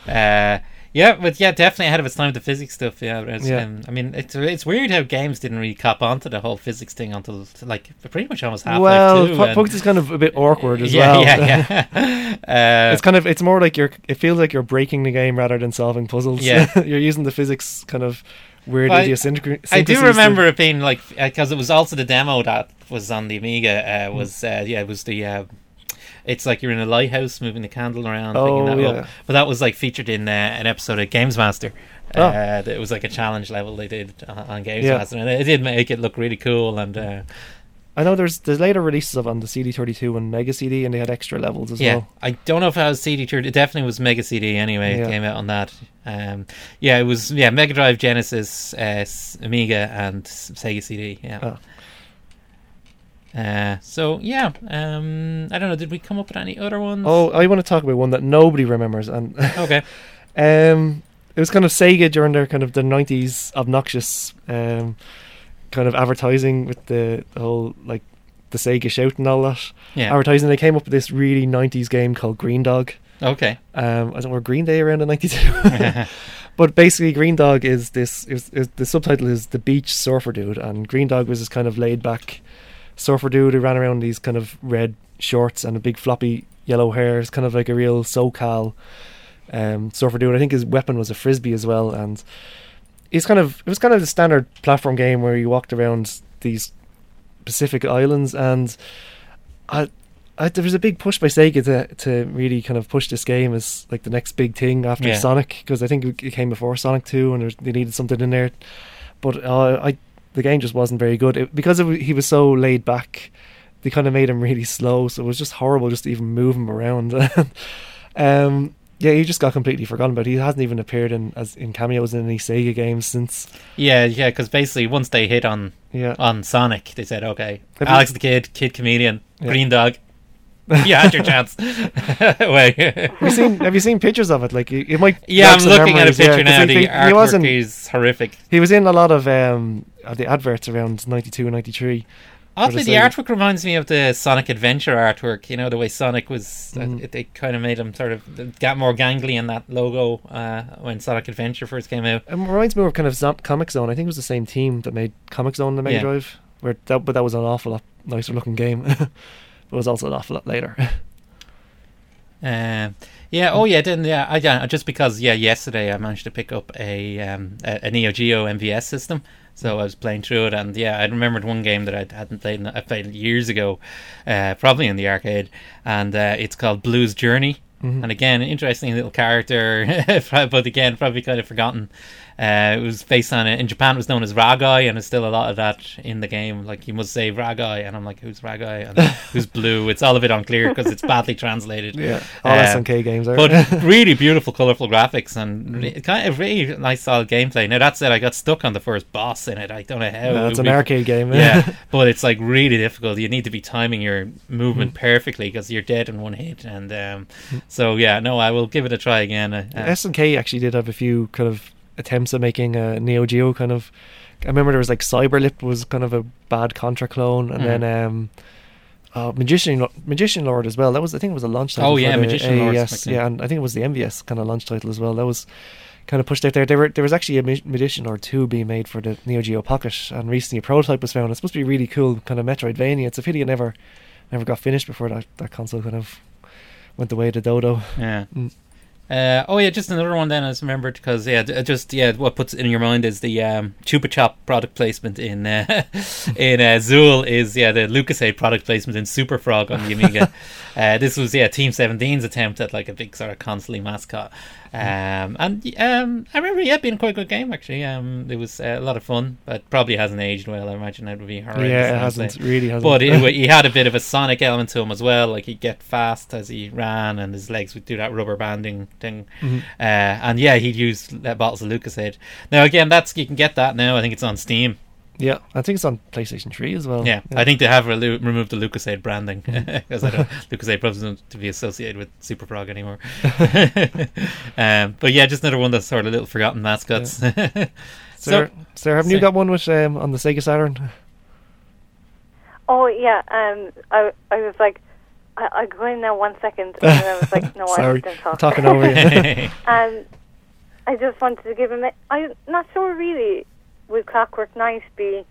Speaker 1: uh, yeah, but yeah, definitely ahead of its time. The physics stuff, yeah.
Speaker 2: Yeah.
Speaker 1: Um, I mean, it's it's weird how games didn't really cop onto the whole physics thing until like pretty much almost half
Speaker 2: well,
Speaker 1: two.
Speaker 2: Pu-
Speaker 1: and-
Speaker 2: Pugs is kind of a bit awkward as
Speaker 1: yeah,
Speaker 2: well.
Speaker 1: yeah, yeah. uh,
Speaker 2: it's kind of it's more like you're. It feels like you're breaking the game rather than solving puzzles.
Speaker 1: Yeah.
Speaker 2: you're using the physics kind of weird
Speaker 1: I-
Speaker 2: idiosyncrasies.
Speaker 1: I do remember it being like because it was also the demo that was on the Amiga. Uh, was uh, yeah, it was the. It's like you're in a lighthouse moving the candle around.
Speaker 2: Oh,
Speaker 1: thinking that
Speaker 2: yeah.
Speaker 1: up. But that was like featured in uh, an episode of Games Master.
Speaker 2: Oh.
Speaker 1: Uh, it was like a challenge level they did on, Games
Speaker 2: Yeah.
Speaker 1: Master, and it did make it look really cool. And uh,
Speaker 2: I know there's there's later releases of on the CD32 and Mega CD, and they had extra levels as
Speaker 1: yeah,
Speaker 2: well.
Speaker 1: I don't know if it was CD32. It definitely was Mega CD anyway. It came out on that. Um, yeah, it was yeah Mega Drive, Genesis, uh, Amiga, and Sega CD. Yeah.
Speaker 2: Oh.
Speaker 1: Uh, so yeah, um, I don't know. Did we come up with any other ones?
Speaker 2: Oh, I want to talk about one that nobody remembers, and
Speaker 1: okay.
Speaker 2: um, it was kind of Sega during their kind of the '90s obnoxious um, kind of advertising with the, the whole like the Sega shout and all that
Speaker 1: Yeah.
Speaker 2: advertising. They came up with this really '90s game called Green Dog.
Speaker 1: Okay.
Speaker 2: Um, I don't know, Green Day around in '92. But basically, Green Dog is this. Is, is the subtitle is the beach surfer dude, and Green Dog was this kind of laid back surfer dude who ran around in these kind of red shorts and a big floppy yellow hair. It's kind of like a real SoCal um, surfer dude. I think his weapon was a frisbee as well, and he's kind of it was kind of the standard platform game where you walked around these Pacific islands, and I. I, there was a big push by Sega to to really kind of push this game as like the next big thing after
Speaker 1: Yeah.
Speaker 2: Sonic because I think it came before Sonic Two and they needed something in there, but uh, I the game just wasn't very good it, because of, he was so laid back. They kind of made him really slow, so it was just horrible just to even move him around. um, Yeah, he just got completely forgotten about. He hasn't even appeared in as in cameos in any Sega games since.
Speaker 1: Yeah, yeah, because basically once they hit on
Speaker 2: Yeah,
Speaker 1: on Sonic, they said, "Okay,
Speaker 2: Have you-
Speaker 1: Alex the Kidd, Kid Chameleon,
Speaker 2: Yeah.
Speaker 1: Green Dog, you had your chance." Wait.
Speaker 2: have you seen Have you seen pictures of it? Like it, it might.
Speaker 1: Yeah, I'm looking at a picture
Speaker 2: yeah,
Speaker 1: now.
Speaker 2: he-
Speaker 1: The
Speaker 2: he, he
Speaker 1: artwork
Speaker 2: wasn't.
Speaker 1: is horrific.
Speaker 2: He was in a lot of um the adverts around 92 and 93.
Speaker 1: Oddly, the artwork reminds me of the Sonic Adventure artwork. You know, the way Sonic was, uh,
Speaker 2: Mhm.
Speaker 1: it, they kind of made him sort of got more gangly in that logo uh, when Sonic Adventure first came out.
Speaker 2: It reminds me of kind of Comix Zone. I think it was the same team that made Comix Zone the Mega
Speaker 1: Yeah.
Speaker 2: Drive. Where that, but that was an awful lot nicer looking game. it was also an awful lot later.
Speaker 1: Um, yeah. Oh, yeah. Then yeah. I, yeah. Just because yeah, yesterday I managed to pick up a um, a, a Neo Geo MVS system, so I was playing through it, and yeah, I remembered one game that I hadn't played. in- I played years ago, uh, probably in the arcade, and uh, it's called Blues Journey.
Speaker 2: Mhm.
Speaker 1: And again, an interesting little character, but again, probably kind of forgotten. Uh, it was based on it in Japan. It was known as Ragai, and there's still a lot of that in the game. Like you must say Ragai, and I'm like, who's Ragai and who's Blue? It's all a bit unclear because it's badly translated.
Speaker 2: yeah, all
Speaker 1: Um,
Speaker 2: SNK games are.
Speaker 1: But really beautiful, colourful graphics and re- kind of really nice, solid gameplay. Now that said, I got stuck on the first boss in it. I don't know how.
Speaker 2: No, it's an
Speaker 1: be-
Speaker 2: arcade game.
Speaker 1: yeah, but it's like really difficult. You need to be timing your
Speaker 2: Mm.
Speaker 1: movement perfectly because you're dead in one hit. And um, so yeah, no, I will give it a try again. Uh, uh,
Speaker 2: SNK actually did have a few kind of attempts at making a Neo Geo kind of. I remember there was like Cyberlip was kind of a bad Contra clone, and
Speaker 1: Mhm.
Speaker 2: then um, uh, Magician Magician Lord as well. That was I think it was a launch title.
Speaker 1: Oh, yeah, Magician Lord, something.
Speaker 2: yeah, and I think it was the MVS kind of launch title as well. That was kind of pushed out there. There were there was actually a Ma- Magician Lord two being made for the Neo Geo Pocket, and recently a prototype was found. It's supposed to be really cool, kind of Metroidvania. It's a pity it never never got finished before that that console kind of went the way of the dodo.
Speaker 1: yeah.
Speaker 2: Mm.
Speaker 1: Uh, oh yeah, just another one then I just remembered because yeah, just yeah, what puts in your mind is the um, Chupa Chups product placement in uh, in uh, Zool is yeah the Lucozade product placement in Super Frog on the Amiga. uh, this was yeah Team 17's attempt at like a big sort of console mascot, um, and um, I remember yeah being quite a good game actually. Um, it was uh, a lot of fun, but probably hasn't aged well. I imagine it would be horrendous.
Speaker 2: yeah, it
Speaker 1: honestly.
Speaker 2: hasn't really hasn't.
Speaker 1: But it, he had a bit of a sonic element to him as well. Like he'd get fast as he ran, and his legs would do that rubber banding thing.
Speaker 2: Mhm.
Speaker 1: Uh, and yeah, he'd use uh, bottles of Lucozade. Now again, that's you can get that now. I think it's on Steam.
Speaker 2: Yeah, I think it's on PlayStation 3 as well.
Speaker 1: yeah, I think they have relo- removed the Lucozade branding
Speaker 2: Mm-hmm.
Speaker 1: because I don't Lucozade probably doesn't to be associated with Super Frog anymore. um, but yeah, just another one that's sort of little forgotten mascots.
Speaker 2: Sera, Sera, haven't you got one with um, on the Sega Saturn?
Speaker 3: Oh yeah, um, I I was like, I, I go in there one second, and then I was like, no,
Speaker 2: Sorry,
Speaker 3: going to talk.
Speaker 2: talking over you.
Speaker 3: Um, I just wanted to give him. A, I'm not sure really. Would Clockwork Knight be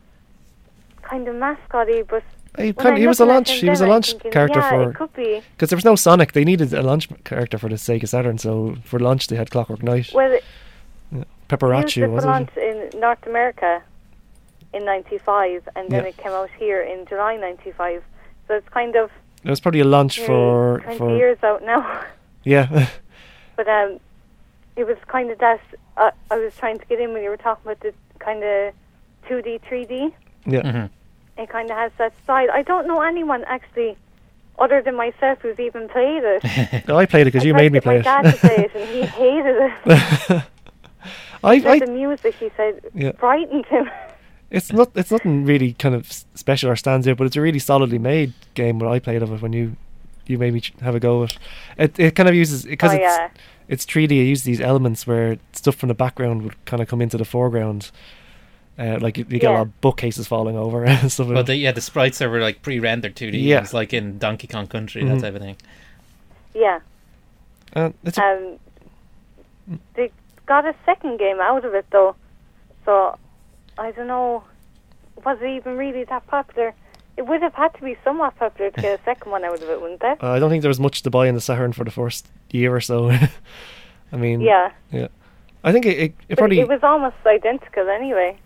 Speaker 3: kind of mascotty, but
Speaker 2: He, kind of, he was a launch. He was a launch
Speaker 3: thinking,
Speaker 2: character
Speaker 3: yeah,
Speaker 2: for
Speaker 3: it could be.
Speaker 2: because there was no Sonic. They needed a launch character for the Sega Saturn. So for launch, they had Clockwork Knight.
Speaker 3: Well, it
Speaker 2: was
Speaker 3: for
Speaker 2: it?
Speaker 3: launch in North America in '95, and then
Speaker 2: Yeah.
Speaker 3: it came out here in July '95. So it's kind of
Speaker 2: It was probably a lunch
Speaker 3: nearly
Speaker 2: for
Speaker 3: 20
Speaker 2: for
Speaker 3: years out now.
Speaker 2: yeah.
Speaker 3: But um, it was kind of that. Uh, I was trying to get in when you were talking about the kind of 2D, 3D.
Speaker 2: yeah.
Speaker 1: Mhm.
Speaker 3: It kind of has that side. I don't know anyone actually, other than myself, who's even played it.
Speaker 2: No, I played it because you made me
Speaker 3: to
Speaker 2: play
Speaker 3: get my dad to play it, and he hated it.
Speaker 2: I, I,
Speaker 3: the music, he said,
Speaker 2: Yeah.
Speaker 3: frightened him.
Speaker 2: It's not, it's nothing really kind of special or stands out, but it's a really solidly made game. When I played of it, when you, you made me have a go at it. It kind of uses because
Speaker 3: oh
Speaker 2: it's
Speaker 3: yeah,
Speaker 2: it's 3D. It uses these elements where stuff from the background would kind of come into the foreground. Uh, like you, you get a lot of bookcases falling over and stuff.
Speaker 1: But the, yeah, the sprites are like pre-rendered 2D.
Speaker 2: Yeah.
Speaker 1: It's like in Donkey Kong Country,
Speaker 2: Mhm.
Speaker 1: that type of thing.
Speaker 3: yeah.
Speaker 2: uh, it's a,
Speaker 3: Um, they got a second game out of it though, so I don't know. Was it even really that popular? It would have had to be somewhat popular to get a second one out of it, wouldn't it?
Speaker 2: uh, I don't think there was much to buy in the Saturn for the first year or so. I mean,
Speaker 3: yeah,
Speaker 2: yeah. I think it, it, it probably
Speaker 3: it was almost identical anyway.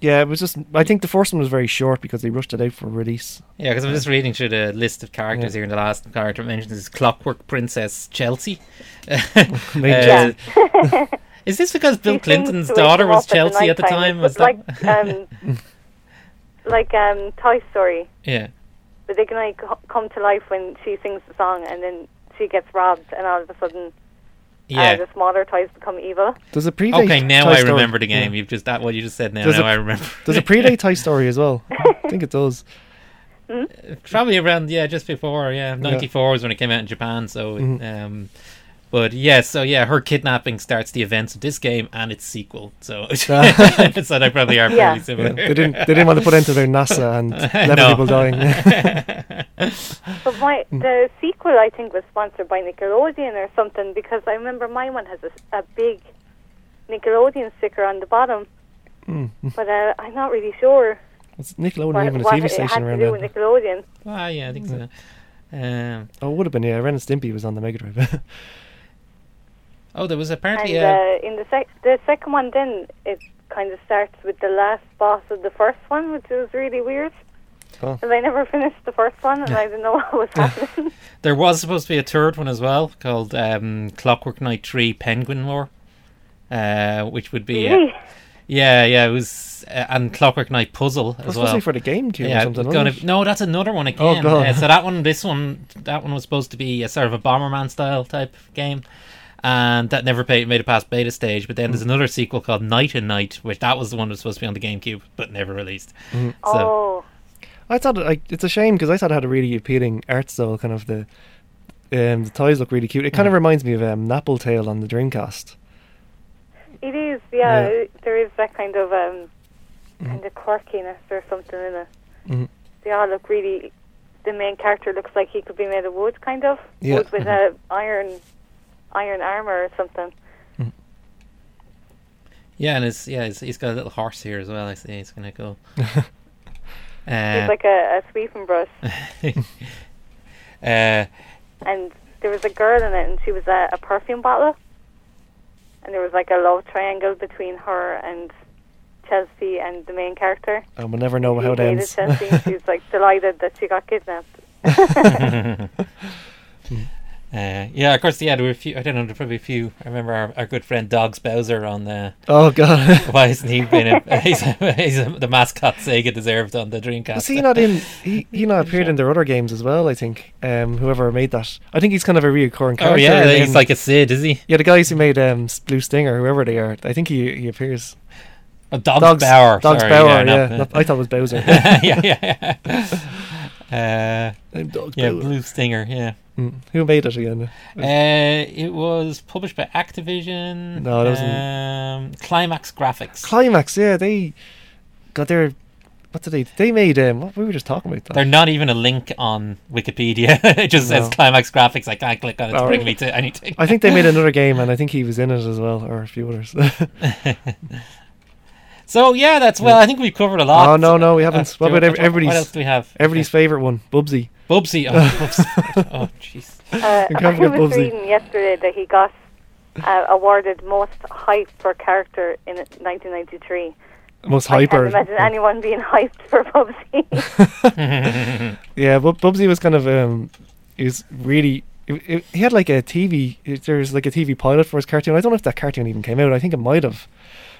Speaker 2: yeah. It was just I think the first one was very short because they rushed it out for release.
Speaker 1: Yeah, because I'm just reading through the list of characters
Speaker 2: Yeah.
Speaker 1: here, and the last character mentioned is Clockwork Princess Chelsea. Uh,
Speaker 3: Yeah.
Speaker 1: Is this because Bill Clinton's
Speaker 3: sings to wake
Speaker 1: daughter was
Speaker 3: up at
Speaker 1: Chelsea at the time?
Speaker 3: It's
Speaker 1: Was
Speaker 3: like um, like um, Toy Story,
Speaker 1: yeah.
Speaker 3: but they can like come to life when she sings the song, and then she gets robbed, and all of a sudden
Speaker 1: Yeah.
Speaker 3: uh, the smaller toys become evil.
Speaker 2: Does it predate?
Speaker 1: Okay, now
Speaker 2: Toy
Speaker 1: I
Speaker 2: Story?
Speaker 1: remember the
Speaker 2: Yeah.
Speaker 1: game. You've just that what you just said now.
Speaker 2: Does
Speaker 1: now
Speaker 2: it-
Speaker 1: I remember.
Speaker 2: Does it predate Toy Story as well? I think it does.
Speaker 1: Probably around yeah, just before yeah, ninety four was when it came out in Japan. So,
Speaker 2: Mhm.
Speaker 1: um, but yeah, so yeah, her kidnapping starts the events of this game and its sequel. So, so they probably are
Speaker 3: Yeah.
Speaker 1: fairly similar.
Speaker 2: Yeah, they didn't. They didn't want to put into their NASA and eleven
Speaker 1: No.
Speaker 2: people dying.
Speaker 3: But my
Speaker 2: Hmm.
Speaker 3: the sequel I think was sponsored by Nickelodeon or something because I remember my one has a, a big Nickelodeon sticker on the bottom,
Speaker 2: Mm.
Speaker 3: but uh, I'm not really sure
Speaker 2: Was Nickelodeon
Speaker 3: what,
Speaker 2: even a
Speaker 3: what
Speaker 2: TV
Speaker 3: it had
Speaker 2: station
Speaker 3: to
Speaker 2: around
Speaker 3: do
Speaker 2: then?
Speaker 3: Nickelodeon.
Speaker 1: ah, yeah, I think so. Um,
Speaker 2: Oh, it would have been. Yeah, Ren and Stimpy was on the Mega Drive.
Speaker 1: Oh, there was
Speaker 3: And
Speaker 1: apparently uh,
Speaker 3: uh, in the sec- the second one, then it kind of starts with the last boss of the first one, which was really weird.
Speaker 2: Oh.
Speaker 3: Because I never finished the first one, and I didn't know what was happening.
Speaker 1: there was supposed to be a third one as well called um, Clockwork Knight Three Penguin War, uh, which would be uh, yeah, yeah, it was uh, and Clockwork Knight Puzzle
Speaker 2: It
Speaker 1: as
Speaker 2: was
Speaker 1: well.
Speaker 2: supposed for the GameCube
Speaker 1: yeah,
Speaker 2: or something.
Speaker 1: gonna, no, that's another one again.
Speaker 2: Oh, God.
Speaker 1: Uh, so that one, this one, that one was supposed to be a sort of a Bomberman style type game, and that never paid, made it past beta stage. But then
Speaker 2: Mm.
Speaker 1: there's another sequel called Night and Night, which that was the one that was supposed to be on the GameCube, but never released.
Speaker 2: Mm-hmm.
Speaker 1: So
Speaker 3: oh,
Speaker 2: I thought like it's a shame because I thought it had a really appealing art style. Kind of the um, the toys look really cute. It kind of
Speaker 1: Mm.
Speaker 2: reminds me of um, Napple Tale on the Dreamcast.
Speaker 3: it is. Yeah,
Speaker 2: Yeah.
Speaker 3: there is that kind of um,
Speaker 2: Mhm.
Speaker 3: kind of quirkiness or something in it.
Speaker 2: Mhm.
Speaker 3: They all look really. The main character looks like he could be made of wood, kind of
Speaker 2: Yeah.
Speaker 3: wood with a iron, iron armor or something.
Speaker 1: yeah, and it's yeah, it's, he's got a little horse here as well. I see he's gonna go.
Speaker 3: He's
Speaker 1: Uh,
Speaker 3: like a, a sweeping brush.
Speaker 1: uh,
Speaker 3: and there was a girl in it, and she was a, a perfume bottle, and there was like a love triangle between her and Chelsea and the main character.
Speaker 2: And we'll never know
Speaker 3: she
Speaker 2: how it
Speaker 3: hated
Speaker 2: ends.
Speaker 3: Chelsea, and she was like delighted that she got kidnapped.
Speaker 1: Uh, yeah, of course. Yeah, there were a few. I don't know. There were probably a few. I remember our, our good friend Dogs Bowser on the.
Speaker 2: oh God.
Speaker 1: Why isn't he been? A, he's a, he's a, the mascot Sega deserved on the Dreamcast.
Speaker 2: Was he not in? He he not appeared in their other games as well. I think. Um, whoever made that, I think he's kind of a recurring character.
Speaker 1: Oh yeah,
Speaker 2: in-
Speaker 1: he's like a Sid, is he?
Speaker 2: yeah, the guys who made um, Blue Stinger, whoever they are. I think he he appears.
Speaker 1: Oh, Dogs,
Speaker 2: Dogs
Speaker 1: Bower.
Speaker 2: Dogs
Speaker 1: sorry,
Speaker 2: Bower.
Speaker 1: yeah,
Speaker 2: Yeah,
Speaker 1: not-
Speaker 2: I thought it was Bowser.
Speaker 1: yeah, yeah, yeah. Uh, yeah. Blue Stinger. Yeah.
Speaker 2: Mm. Who made it again?
Speaker 1: Uh, it was published by Activision.
Speaker 2: No, it wasn't-
Speaker 1: Um, Climax Graphics.
Speaker 2: Climax. Yeah, they got their. What did they? They made um. What, we were just talking about that.
Speaker 1: They're not even a link on Wikipedia. it just says Climax Graphics. I can't click on it to
Speaker 2: Oh,
Speaker 1: bring me to anything.
Speaker 2: I think they made another game, and I think he was in it as well, or a few others.
Speaker 1: so yeah, that's well. I think we've covered a lot.
Speaker 2: Oh, no, no, we haven't. What about every-
Speaker 1: What
Speaker 2: everybody's-
Speaker 1: else do we have?
Speaker 2: Everybody's favorite one, Bubsy.
Speaker 1: Bubsy. Oh, Bubsy. oh, jeez.
Speaker 3: Uh, I was
Speaker 2: Bubsy.
Speaker 3: reading yesterday that he got uh, awarded most hype for character in 1993.
Speaker 2: Most
Speaker 3: I
Speaker 2: hyper.
Speaker 3: can't imagine anyone being hyped for Bubsy.
Speaker 2: Yeah, but Bubsy was kind of um, he was really. It, it, he had like a TV. There was like a TV pilot for his cartoon. I don't know if that cartoon even came out. I think it might have,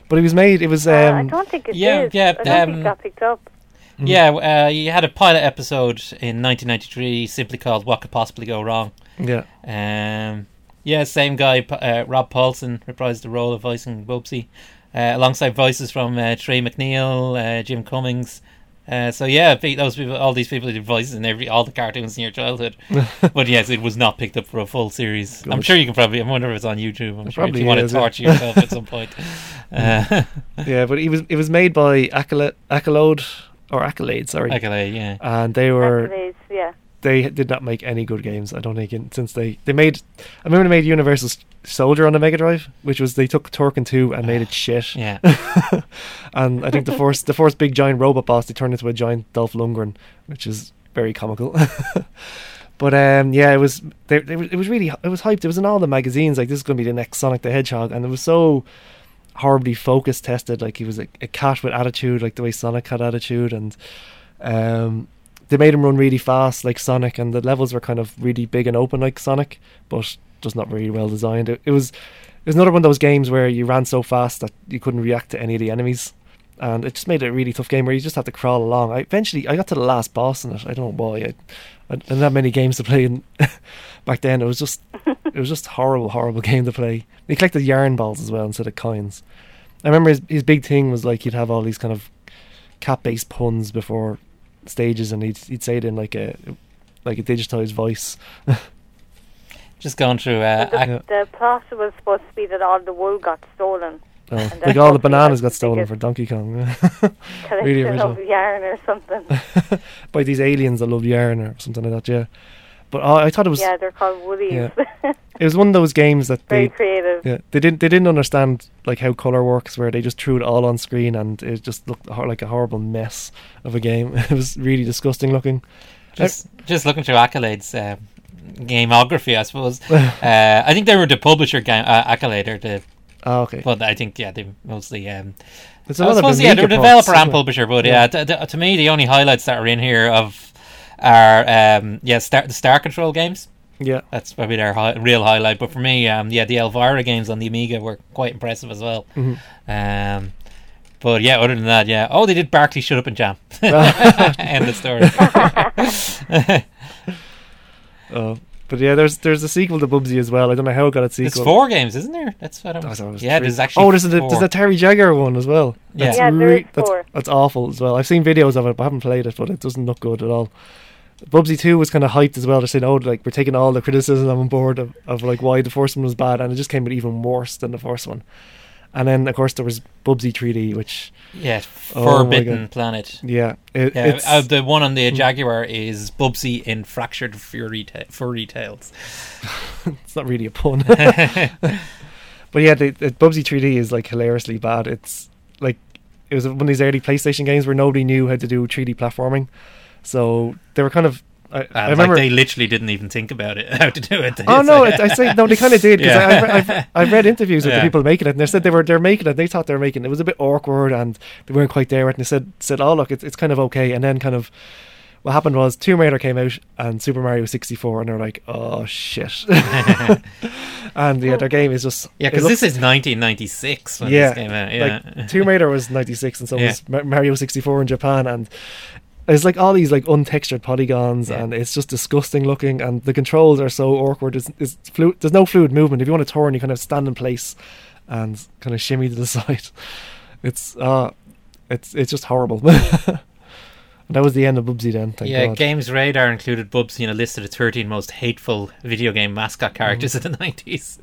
Speaker 2: but it was made. It was
Speaker 3: Uh, I
Speaker 2: um.
Speaker 3: don't think it
Speaker 1: yeah,
Speaker 3: is.
Speaker 1: yeah,
Speaker 3: I don't think
Speaker 1: um,
Speaker 3: it got picked up.
Speaker 2: Mm.
Speaker 1: Yeah, uh, you had a pilot episode in 1993 simply called "What Could Possibly Go Wrong."
Speaker 2: yeah,
Speaker 1: Um, yeah, same guy, uh, Rob Paulsen reprised the role of voicing Bubsy, uh, alongside voices from uh, Tress MacNeille, uh, Jim Cummings. Uh, so yeah, pe- those people, all these people did voices in every all the cartoons in your childhood. but yes, it was not picked up for a full series. I'm sure you can probably. I wonder if it's on YouTube. I'm
Speaker 2: It
Speaker 1: sure if
Speaker 2: probably
Speaker 1: you want
Speaker 2: is,
Speaker 1: to
Speaker 2: yeah.
Speaker 1: torture yourself at some point. Uh,
Speaker 2: yeah. But he was. It was made by Accolade, Accolade or Accolade. Sorry,
Speaker 1: Accolade, yeah.
Speaker 2: and they were.
Speaker 3: Accolades, yeah.
Speaker 2: They did not make any good games. I don't think in, since they they made. I remember they made Universal Soldier on the Mega Drive, which was they took Turrican two and made it shit.
Speaker 1: Yeah.
Speaker 2: and I think the first the first big giant robot boss they turned into a giant Dolph Lundgren, which is very comical. but um, yeah, it was they, it was it was really it was hyped. It was in all the magazines like this is going to be the next Sonic the Hedgehog, and it was so horribly focus tested. Like he was a, a cat with attitude, like the way Sonic had attitude, and um, they made him run really fast like Sonic, and the levels were kind of really big and open like Sonic, but just not really well designed. It, it was it was another one of those games where you ran so fast that you couldn't react to any of the enemies, and it just made it a really tough game where you just had to crawl along. I eventually I got to the last boss in it. I don't know why. I, I didn't have many games to play in back then. It was just it it was just horrible, horrible game to play. He collected yarn balls as well instead of coins. I remember his his big thing was like he'd have all these kind of cat based puns before stages, and he'd he'd say it in like a like a digitized voice.
Speaker 1: Just going through. Uh,
Speaker 3: the,
Speaker 1: ac-
Speaker 2: Yeah.
Speaker 3: the plot was supposed to be that all the wool got stolen.
Speaker 2: Oh,
Speaker 3: And
Speaker 2: like all the bananas got stolen
Speaker 3: get-
Speaker 2: for Donkey Kong
Speaker 3: Collection
Speaker 2: original.
Speaker 3: of yarn or something.
Speaker 2: by these aliens that love yarn or something like that. Yeah, but uh, I thought it was
Speaker 3: yeah, they're called woolies.
Speaker 2: Yeah. it was one of those games that
Speaker 3: Very
Speaker 2: they
Speaker 3: creative.
Speaker 2: yeah they didn't they didn't understand like how color works where they just threw it all on screen and it just looked hor- like a horrible mess of a game. It was really disgusting looking.
Speaker 1: just just looking through accolades. Uh, gameography, I suppose. uh, I think they were the publisher game uh, accolade, or the,
Speaker 2: Ah, okay.
Speaker 1: but I think yeah, they mostly. Um,
Speaker 2: There's a
Speaker 1: I
Speaker 2: lot of
Speaker 1: suppose yeah, they're
Speaker 2: Amiga
Speaker 1: developer and publisher, but
Speaker 2: Yeah.
Speaker 1: yeah, t- t- to me the only highlights that are in here of are um, yeah, Star- the Star Control games.
Speaker 2: Yeah.
Speaker 1: That's probably their hi- real highlight. But for me, um, yeah, the Elvira games on the Amiga were quite impressive as well.
Speaker 2: Mhm.
Speaker 1: Um, but yeah, other than that, yeah. Oh, they did Barkley Shut Up and Jam. End of story.
Speaker 2: Oh, but yeah, there's there's a sequel to Bubsy as well. I don't know how it got its sequel.
Speaker 1: There's
Speaker 2: sequel.
Speaker 1: four games, isn't there? That's what I'm.
Speaker 2: I thought it
Speaker 1: yeah,
Speaker 2: three.
Speaker 1: there's actually.
Speaker 2: Oh, there's a
Speaker 1: four.
Speaker 2: there's a Terry Jagger one as well.
Speaker 1: Yeah.
Speaker 2: That's
Speaker 3: Yeah, there is
Speaker 2: that's,
Speaker 3: four.
Speaker 2: that's awful as well. I've seen videos of it, but I haven't played it. But it doesn't look good at all. Bubsy Two was kind of hyped as well. They're saying, "Oh, like we're taking all the criticism on board of, of like why the first one was bad," and it just came out even worse than the first one. And then, of course, there was Bubsy 3D, which
Speaker 1: yeah,
Speaker 2: Oh
Speaker 1: Forbidden Planet.
Speaker 2: yeah, it,
Speaker 1: Yeah,
Speaker 2: it's
Speaker 1: uh, the one on the
Speaker 2: Mm.
Speaker 1: Jaguar is Bubsy in Fractured Fury ta- Furry Tales.
Speaker 2: it's not really a pun. But yeah, the, the Bubsy 3D is like hilariously bad. It's like it was one of these early PlayStation games where nobody knew how to do 3D platforming, so they were kind of. I,
Speaker 1: And
Speaker 2: I uh,
Speaker 1: like
Speaker 2: remember.
Speaker 1: they literally didn't even think about it how to do it.
Speaker 2: oh no!
Speaker 1: like-
Speaker 2: I say no. They kind of did because
Speaker 1: Yeah.
Speaker 2: I've, I've, I've read interviews with
Speaker 1: Yeah.
Speaker 2: the people making it, and they said they were they're making it. They thought they were making it. It was a bit awkward, and they weren't quite there. And they said said, "Oh look, it's it's kind of okay." And then kind of what happened was Tomb Raider came out and Super Mario 64, and they're like, "Oh shit!" and yeah, their game is just
Speaker 1: yeah, because this is 1996 when
Speaker 2: Yeah,
Speaker 1: this came out. Yeah,
Speaker 2: like Tomb Raider was 96 and so
Speaker 1: Yeah.
Speaker 2: was Mario 64 in Japan and it's like all these like untextured polygons
Speaker 1: Yeah.
Speaker 2: and it's just disgusting looking and the controls are so awkward it's, it's flu- there's no fluid movement if you want to turn you kind of stand in place and kind of shimmy to the side it's uh it's it's just horrible that was the end of Bubsy then thank
Speaker 1: yeah.
Speaker 2: God.
Speaker 1: Games Radar included Bubsy in a list of the 13 most hateful video game mascot characters
Speaker 2: Mm.
Speaker 1: of the 90s.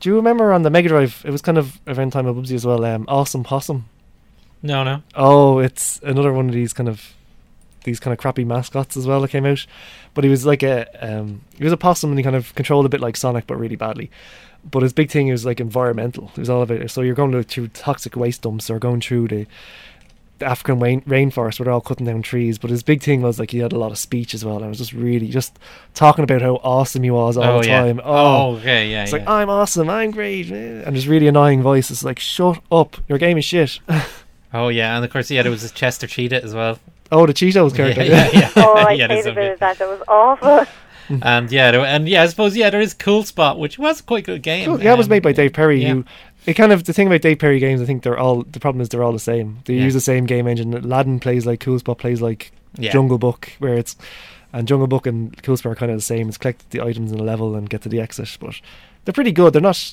Speaker 2: do you remember on the Mega Drive it was kind of around time of Bubsy as well um, Awesome Possum
Speaker 1: No, no.
Speaker 2: Oh, it's another one of these kind of these kind of crappy mascots as well that came out. But he was like a um, he was a possum and he kind of controlled a bit like Sonic, but really badly. But his big thing was like environmental. It was all about it. So you're going through toxic waste dumps or going through the, the African rain, rainforest where they're all cutting down trees. But his big thing was like he had a lot of speech as well. And it was just really just talking about how awesome he was all
Speaker 1: oh,
Speaker 2: the
Speaker 1: yeah.
Speaker 2: time.
Speaker 1: Oh, okay, yeah.
Speaker 2: It's
Speaker 1: yeah.
Speaker 2: like I'm awesome, I'm great, eh," and his really annoying voice is like, "Shut up, your game is shit."
Speaker 1: oh, yeah. And of course, yeah, there was a Chester Cheetah as well.
Speaker 2: Oh, the Cheetos character.
Speaker 1: Yeah, yeah, yeah.
Speaker 3: Oh, I
Speaker 1: Yeah, there's
Speaker 3: hated
Speaker 1: a
Speaker 3: a bit
Speaker 1: bit.
Speaker 3: of that. That was awful.
Speaker 1: And yeah, there, and yeah, I suppose yeah, there is Cool Spot, which was quite a good game.
Speaker 2: Cool. Yeah, it was
Speaker 1: Um,
Speaker 2: made by Dave Perry.
Speaker 1: yeah.
Speaker 2: Who it kind of the thing about Dave Perry games, I think they're all the problem is they're all the same. They
Speaker 1: Yeah.
Speaker 2: use the same game engine. Aladdin plays like Cool Spot plays like
Speaker 1: Yeah.
Speaker 2: Jungle Book, where it's and Jungle Book and Cool Spot are kind of the same. It's collect the items in a level and get to the exit, but they're pretty good. They're not.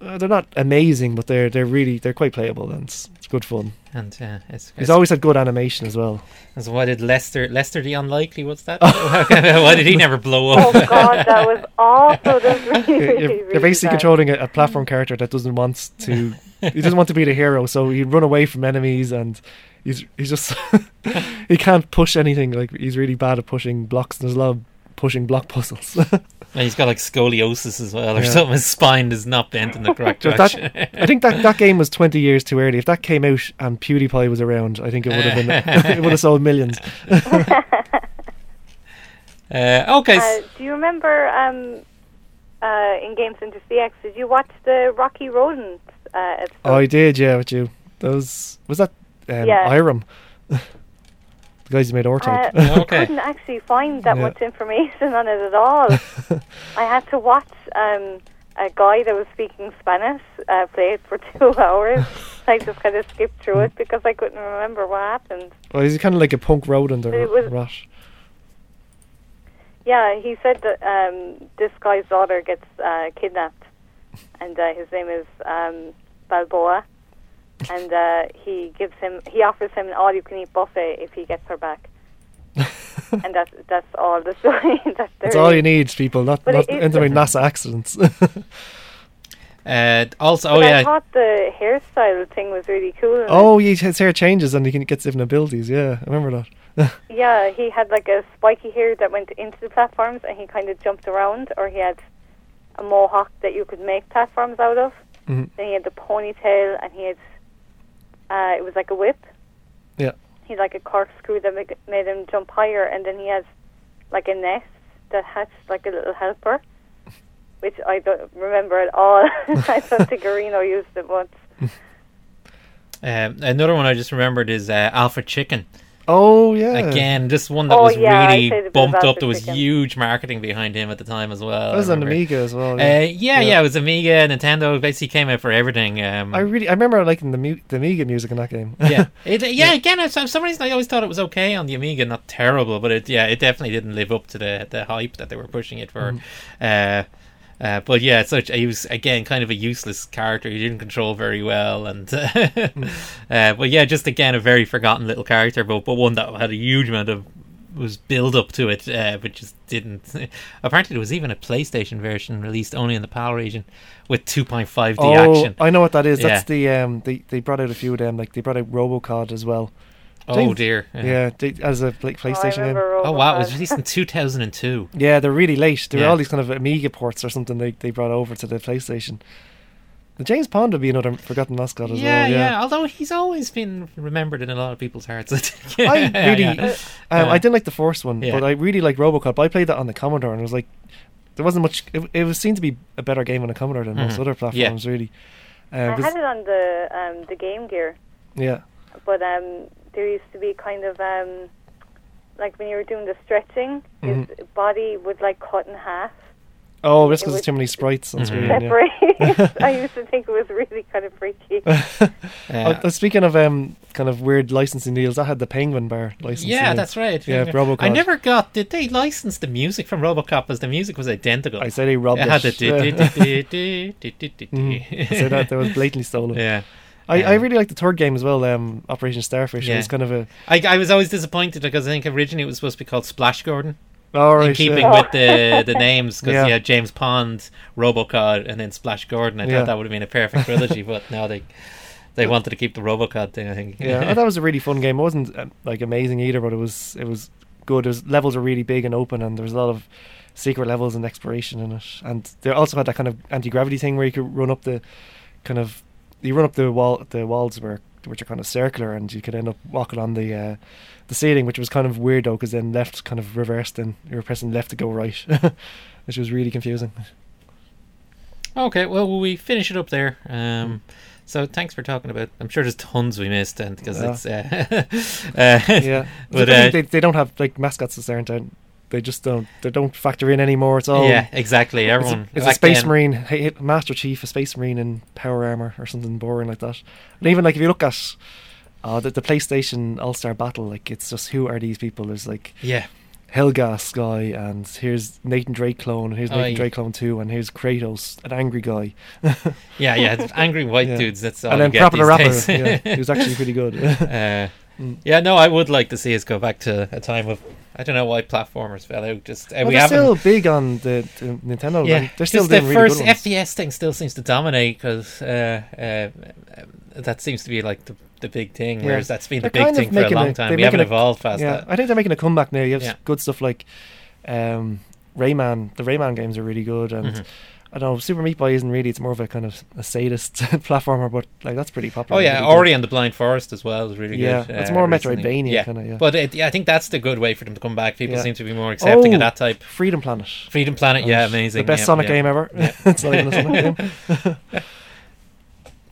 Speaker 2: Uh, they're not amazing, but they're they're really they're quite playable and it's, it's good fun.
Speaker 1: And uh, it's,
Speaker 2: He's
Speaker 1: it's
Speaker 2: always had good animation as well.
Speaker 1: So why did Lester Lester the unlikely? What's that? why did he never blow up?
Speaker 3: Oh God, that was awful. That was really,
Speaker 2: You're,
Speaker 3: really,
Speaker 2: you're,
Speaker 3: really
Speaker 2: you're basically
Speaker 3: bad.
Speaker 2: controlling a, a platform character that doesn't want to. he doesn't want to be the hero, so he'd run away from enemies, and he's he's just he can't push anything. Like he's really bad at pushing blocks. And there's a lot of pushing block puzzles.
Speaker 1: And he's got like scoliosis as well, or
Speaker 2: Yeah.
Speaker 1: something. His spine is not bent in the correct
Speaker 2: But that-
Speaker 1: direction.
Speaker 2: I think that that game was 20 years too early. If that came out and PewDiePie was around, I think it would have been it would have sold millions.
Speaker 1: uh, okay,
Speaker 3: Uh, do you remember um, uh, in Game Center CX? Did you watch the Rocky Rodent uh, episode?
Speaker 2: Oh, I did, yeah, with you. That was was that um,
Speaker 3: Yeah.
Speaker 2: Irem, the guys who made R Type.
Speaker 3: Uh, I couldn't actually find that
Speaker 2: Yeah.
Speaker 3: much information on it at all. I had to watch um, a guy that was speaking Spanish uh, play it for two hours. I just kind of skipped through it because I couldn't remember what happened.
Speaker 2: well, he's kind of like a punk rodent or
Speaker 3: It was-
Speaker 2: rat.
Speaker 3: Yeah, he said that um, this guy's daughter gets uh, kidnapped, and uh, his name is um, Balboa, and uh, he gives him he offers him an all-you-can-eat buffet if he gets her back, and that's that's all the story. that's
Speaker 2: That's all you need, people. Not
Speaker 3: But
Speaker 2: not
Speaker 3: it is the-
Speaker 2: NASA accidents.
Speaker 1: Uh, also,
Speaker 3: But
Speaker 1: oh
Speaker 3: I
Speaker 1: yeah,
Speaker 3: thought the hairstyle thing was really cool.
Speaker 2: oh, he, his hair changes and he can gets different abilities. Yeah, I remember that.
Speaker 3: Yeah, he had like a spiky hair that went into the platforms, and he kind of jumped around, or he had a mohawk that you could make platforms out of.
Speaker 2: Mhm.
Speaker 3: Then he had the ponytail, and he had uh, it was like a whip.
Speaker 2: Yeah.
Speaker 3: He had like a corkscrew that make, made him jump higher, and then he has like a nest that hatched like a little helper, which I don't remember at all. I don't think Arino used it once.
Speaker 1: um, another one I just remembered is uh, Alfred Chicken.
Speaker 2: Oh yeah.
Speaker 1: Again, just one that
Speaker 3: Oh,
Speaker 1: was
Speaker 3: yeah,
Speaker 1: really
Speaker 3: played a bit of
Speaker 1: bumped up. There was
Speaker 3: Chicken.
Speaker 1: huge marketing behind him at the time as well.
Speaker 2: It was on. Amiga as well.
Speaker 1: Uh,
Speaker 2: Yeah.
Speaker 1: yeah, yeah, it was Amiga, Nintendo. Basically, came out for everything. Um,
Speaker 2: I really, I remember liking the mu- the Amiga music in that game.
Speaker 1: yeah, it, yeah. Again, for some reason, I always thought it was okay on the Amiga, not terrible, but it, yeah, it definitely didn't live up to the the hype that they were pushing it for. Uh, uh, but yeah, such he was again kind of a useless character. He didn't control very well, and uh, but yeah, just again a very forgotten little character, but but one that had a huge amount of was build up to it, uh, but just didn't. Apparently, there was even a PlayStation version released only in the PAL region with 2.5D
Speaker 2: oh,
Speaker 1: action.
Speaker 2: I know what that is. That's
Speaker 1: Yeah.
Speaker 2: the um, they they brought out a few of them. Like they brought out RoboCod as well.
Speaker 1: Oh dear.
Speaker 2: Yeah, they, as a pla-
Speaker 3: Oh,
Speaker 2: PlayStation game.
Speaker 1: Oh wow, it was released in 2002.
Speaker 2: Yeah, they're really late. There
Speaker 1: Yeah.
Speaker 2: were all these kind of Amiga ports or something they they brought over to the PlayStation. The James Pond would be another forgotten mascot as
Speaker 1: yeah,
Speaker 2: well.
Speaker 1: yeah,
Speaker 2: Yeah,
Speaker 1: Although he's always been remembered in a lot of people's hearts. I.
Speaker 2: I really,
Speaker 1: Yeah.
Speaker 2: um,
Speaker 1: Yeah.
Speaker 2: I didn't like the first one,
Speaker 1: Yeah.
Speaker 2: but I really like RoboCod. I played that on the Commodore, and it was like there wasn't much. It, it was seemed to be a better game on the Commodore than most
Speaker 1: Mhm.
Speaker 2: other platforms, really.
Speaker 3: I
Speaker 2: Uh, 'cause-
Speaker 3: had it on the um, the Game Gear.
Speaker 2: yeah,
Speaker 3: but um, there used to be kind of um, like when you were doing the stretching, his
Speaker 2: Mm-hmm.
Speaker 3: body would like cut in half,
Speaker 2: oh, that's
Speaker 3: It
Speaker 2: because
Speaker 3: was-
Speaker 2: there's too many sprites on
Speaker 1: Mhm.
Speaker 2: screen. Yeah.
Speaker 3: I used to think it was really kind of freaky.
Speaker 1: Yeah.
Speaker 2: Uh, speaking of um, kind of weird licensing deals, I had the Penguin Bar licensing.
Speaker 1: Yeah, that's right.
Speaker 2: Yeah, RoboCop.
Speaker 1: I never got. Did they license the music from RoboCop? As the music was identical.
Speaker 2: I say they robbed
Speaker 1: it had the
Speaker 2: Mhm. I
Speaker 1: di.
Speaker 2: say that that was blatantly stolen.
Speaker 1: Yeah,
Speaker 2: I, I
Speaker 1: Um,
Speaker 2: really like the third game as well, um, Operation Starfish. It
Speaker 1: Yeah.
Speaker 2: was kind of a
Speaker 1: I, I was always disappointed because I think originally it was supposed to be called Splash Gordon,
Speaker 2: all
Speaker 1: in keeping
Speaker 2: yeah.
Speaker 1: with the the names because
Speaker 2: Yeah.
Speaker 1: you had James Pond, RoboCod, and then Splash Gordon. I
Speaker 2: Yeah.
Speaker 1: thought that would have been a perfect trilogy, but now they they wanted to keep the RoboCop thing. I think.
Speaker 2: yeah, I thought it was a really fun game. It wasn't um, like amazing either, but it was it was good. It was, levels were really big and open, and there was a lot of secret levels and exploration in it. And they also had that kind of anti gravity thing where you could run up the kind of you run up the wall the walls where which are kind of circular, and you could end up walking on the uh, the ceiling, which was kind of weird though, because then left kind of reversed, and you were pressing left to go right, which was really confusing.
Speaker 1: Okay, well, we finish it up there? Um, so thanks for talking about. I'm sure there's tons we missed, and because
Speaker 2: Yeah.
Speaker 1: it's uh, uh,
Speaker 2: yeah,
Speaker 1: But, uh,
Speaker 2: they they don't have like mascots that aren't. out. They just don't. They don't factor in anymore. It's all
Speaker 1: yeah, exactly.
Speaker 2: It's a-
Speaker 1: Everyone,
Speaker 2: It's a,
Speaker 1: back
Speaker 2: space
Speaker 1: then-
Speaker 2: marine, hey, master chief, a space marine in power armor or something boring like that. And even like if you look at uh, the, the PlayStation All Star Battle, like it's just who are these people? There's like
Speaker 1: Yeah,
Speaker 2: Helgas guy, and here's Nathan Drake clone, and here's
Speaker 1: Oh,
Speaker 2: Nathan
Speaker 1: yeah.
Speaker 2: Drake clone two, and here's Kratos, an angry guy,
Speaker 1: yeah, yeah. angry white
Speaker 2: Yeah.
Speaker 1: dudes. That's all
Speaker 2: and then PaRappa the Rapper, yeah, who's actually pretty good.
Speaker 1: uh,
Speaker 2: Mm.
Speaker 1: yeah, no, I would like to see us go back to a time of. I don't know why platformers fell out. Just uh,
Speaker 2: Well,
Speaker 1: we
Speaker 2: they're still big on the, the Nintendo.
Speaker 1: yeah,
Speaker 2: like, they're still
Speaker 1: the
Speaker 2: really
Speaker 1: first. FPS thing still seems to dominate because uh, uh, that seems to be like the the big thing.
Speaker 2: Yeah.
Speaker 1: Whereas that's been the
Speaker 2: They're
Speaker 1: big thing for a long
Speaker 2: a-
Speaker 1: time. We haven't
Speaker 2: a-
Speaker 1: evolved past
Speaker 2: yeah,
Speaker 1: that.
Speaker 2: I think they're making a comeback now. You have
Speaker 1: Yeah.
Speaker 2: good stuff like um, Rayman. The Rayman games are really good, and
Speaker 1: Mhm.
Speaker 2: I don't know. Super Meat Boy isn't really. It's more of a kind of a sadist platformer, but like that's pretty popular.
Speaker 1: Oh yeah,
Speaker 2: really.
Speaker 1: Ori and the Blind Forest as well is really
Speaker 2: Yeah,
Speaker 1: good.
Speaker 2: it's
Speaker 1: uh,
Speaker 2: more
Speaker 1: recently.
Speaker 2: Metroidvania
Speaker 1: Yeah,
Speaker 2: kinda, yeah.
Speaker 1: but it, yeah, I think that's the good way for them to come back. People
Speaker 2: Yeah.
Speaker 1: seem to be more accepting
Speaker 2: Oh,
Speaker 1: of that type.
Speaker 2: Freedom Planet.
Speaker 1: Freedom Planet, yeah, amazing.
Speaker 2: The best
Speaker 1: yeah,
Speaker 2: Sonic
Speaker 1: yeah.
Speaker 2: game ever.
Speaker 1: Yeah.
Speaker 2: it's not even a Sonic game.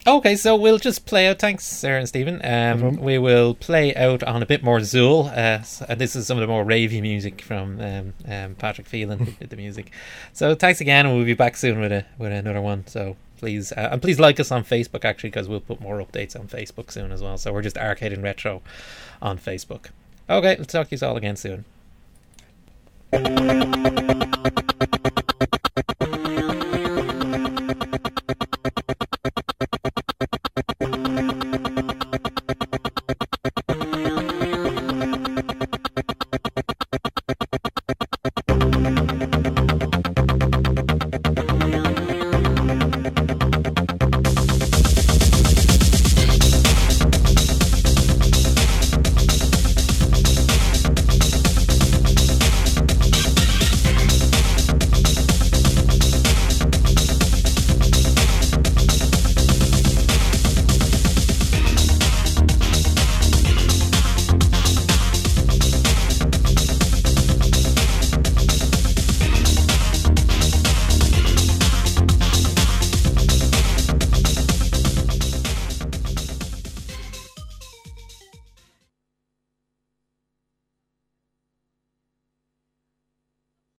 Speaker 1: Okay, so we'll just play out. Thanks, Sera and Stephen. Um,
Speaker 2: problem.
Speaker 1: we will play out on a bit more Zool. Uh, and this is some of the more ravey music from um, um, Patrick Phelan who did the music. So thanks again, and we'll be back soon with a with another one. So please uh, and please like us on Facebook actually, because we'll put more updates on Facebook soon as well. So we're just Arcade and Retro on Facebook. Okay, let's talk to you all again soon.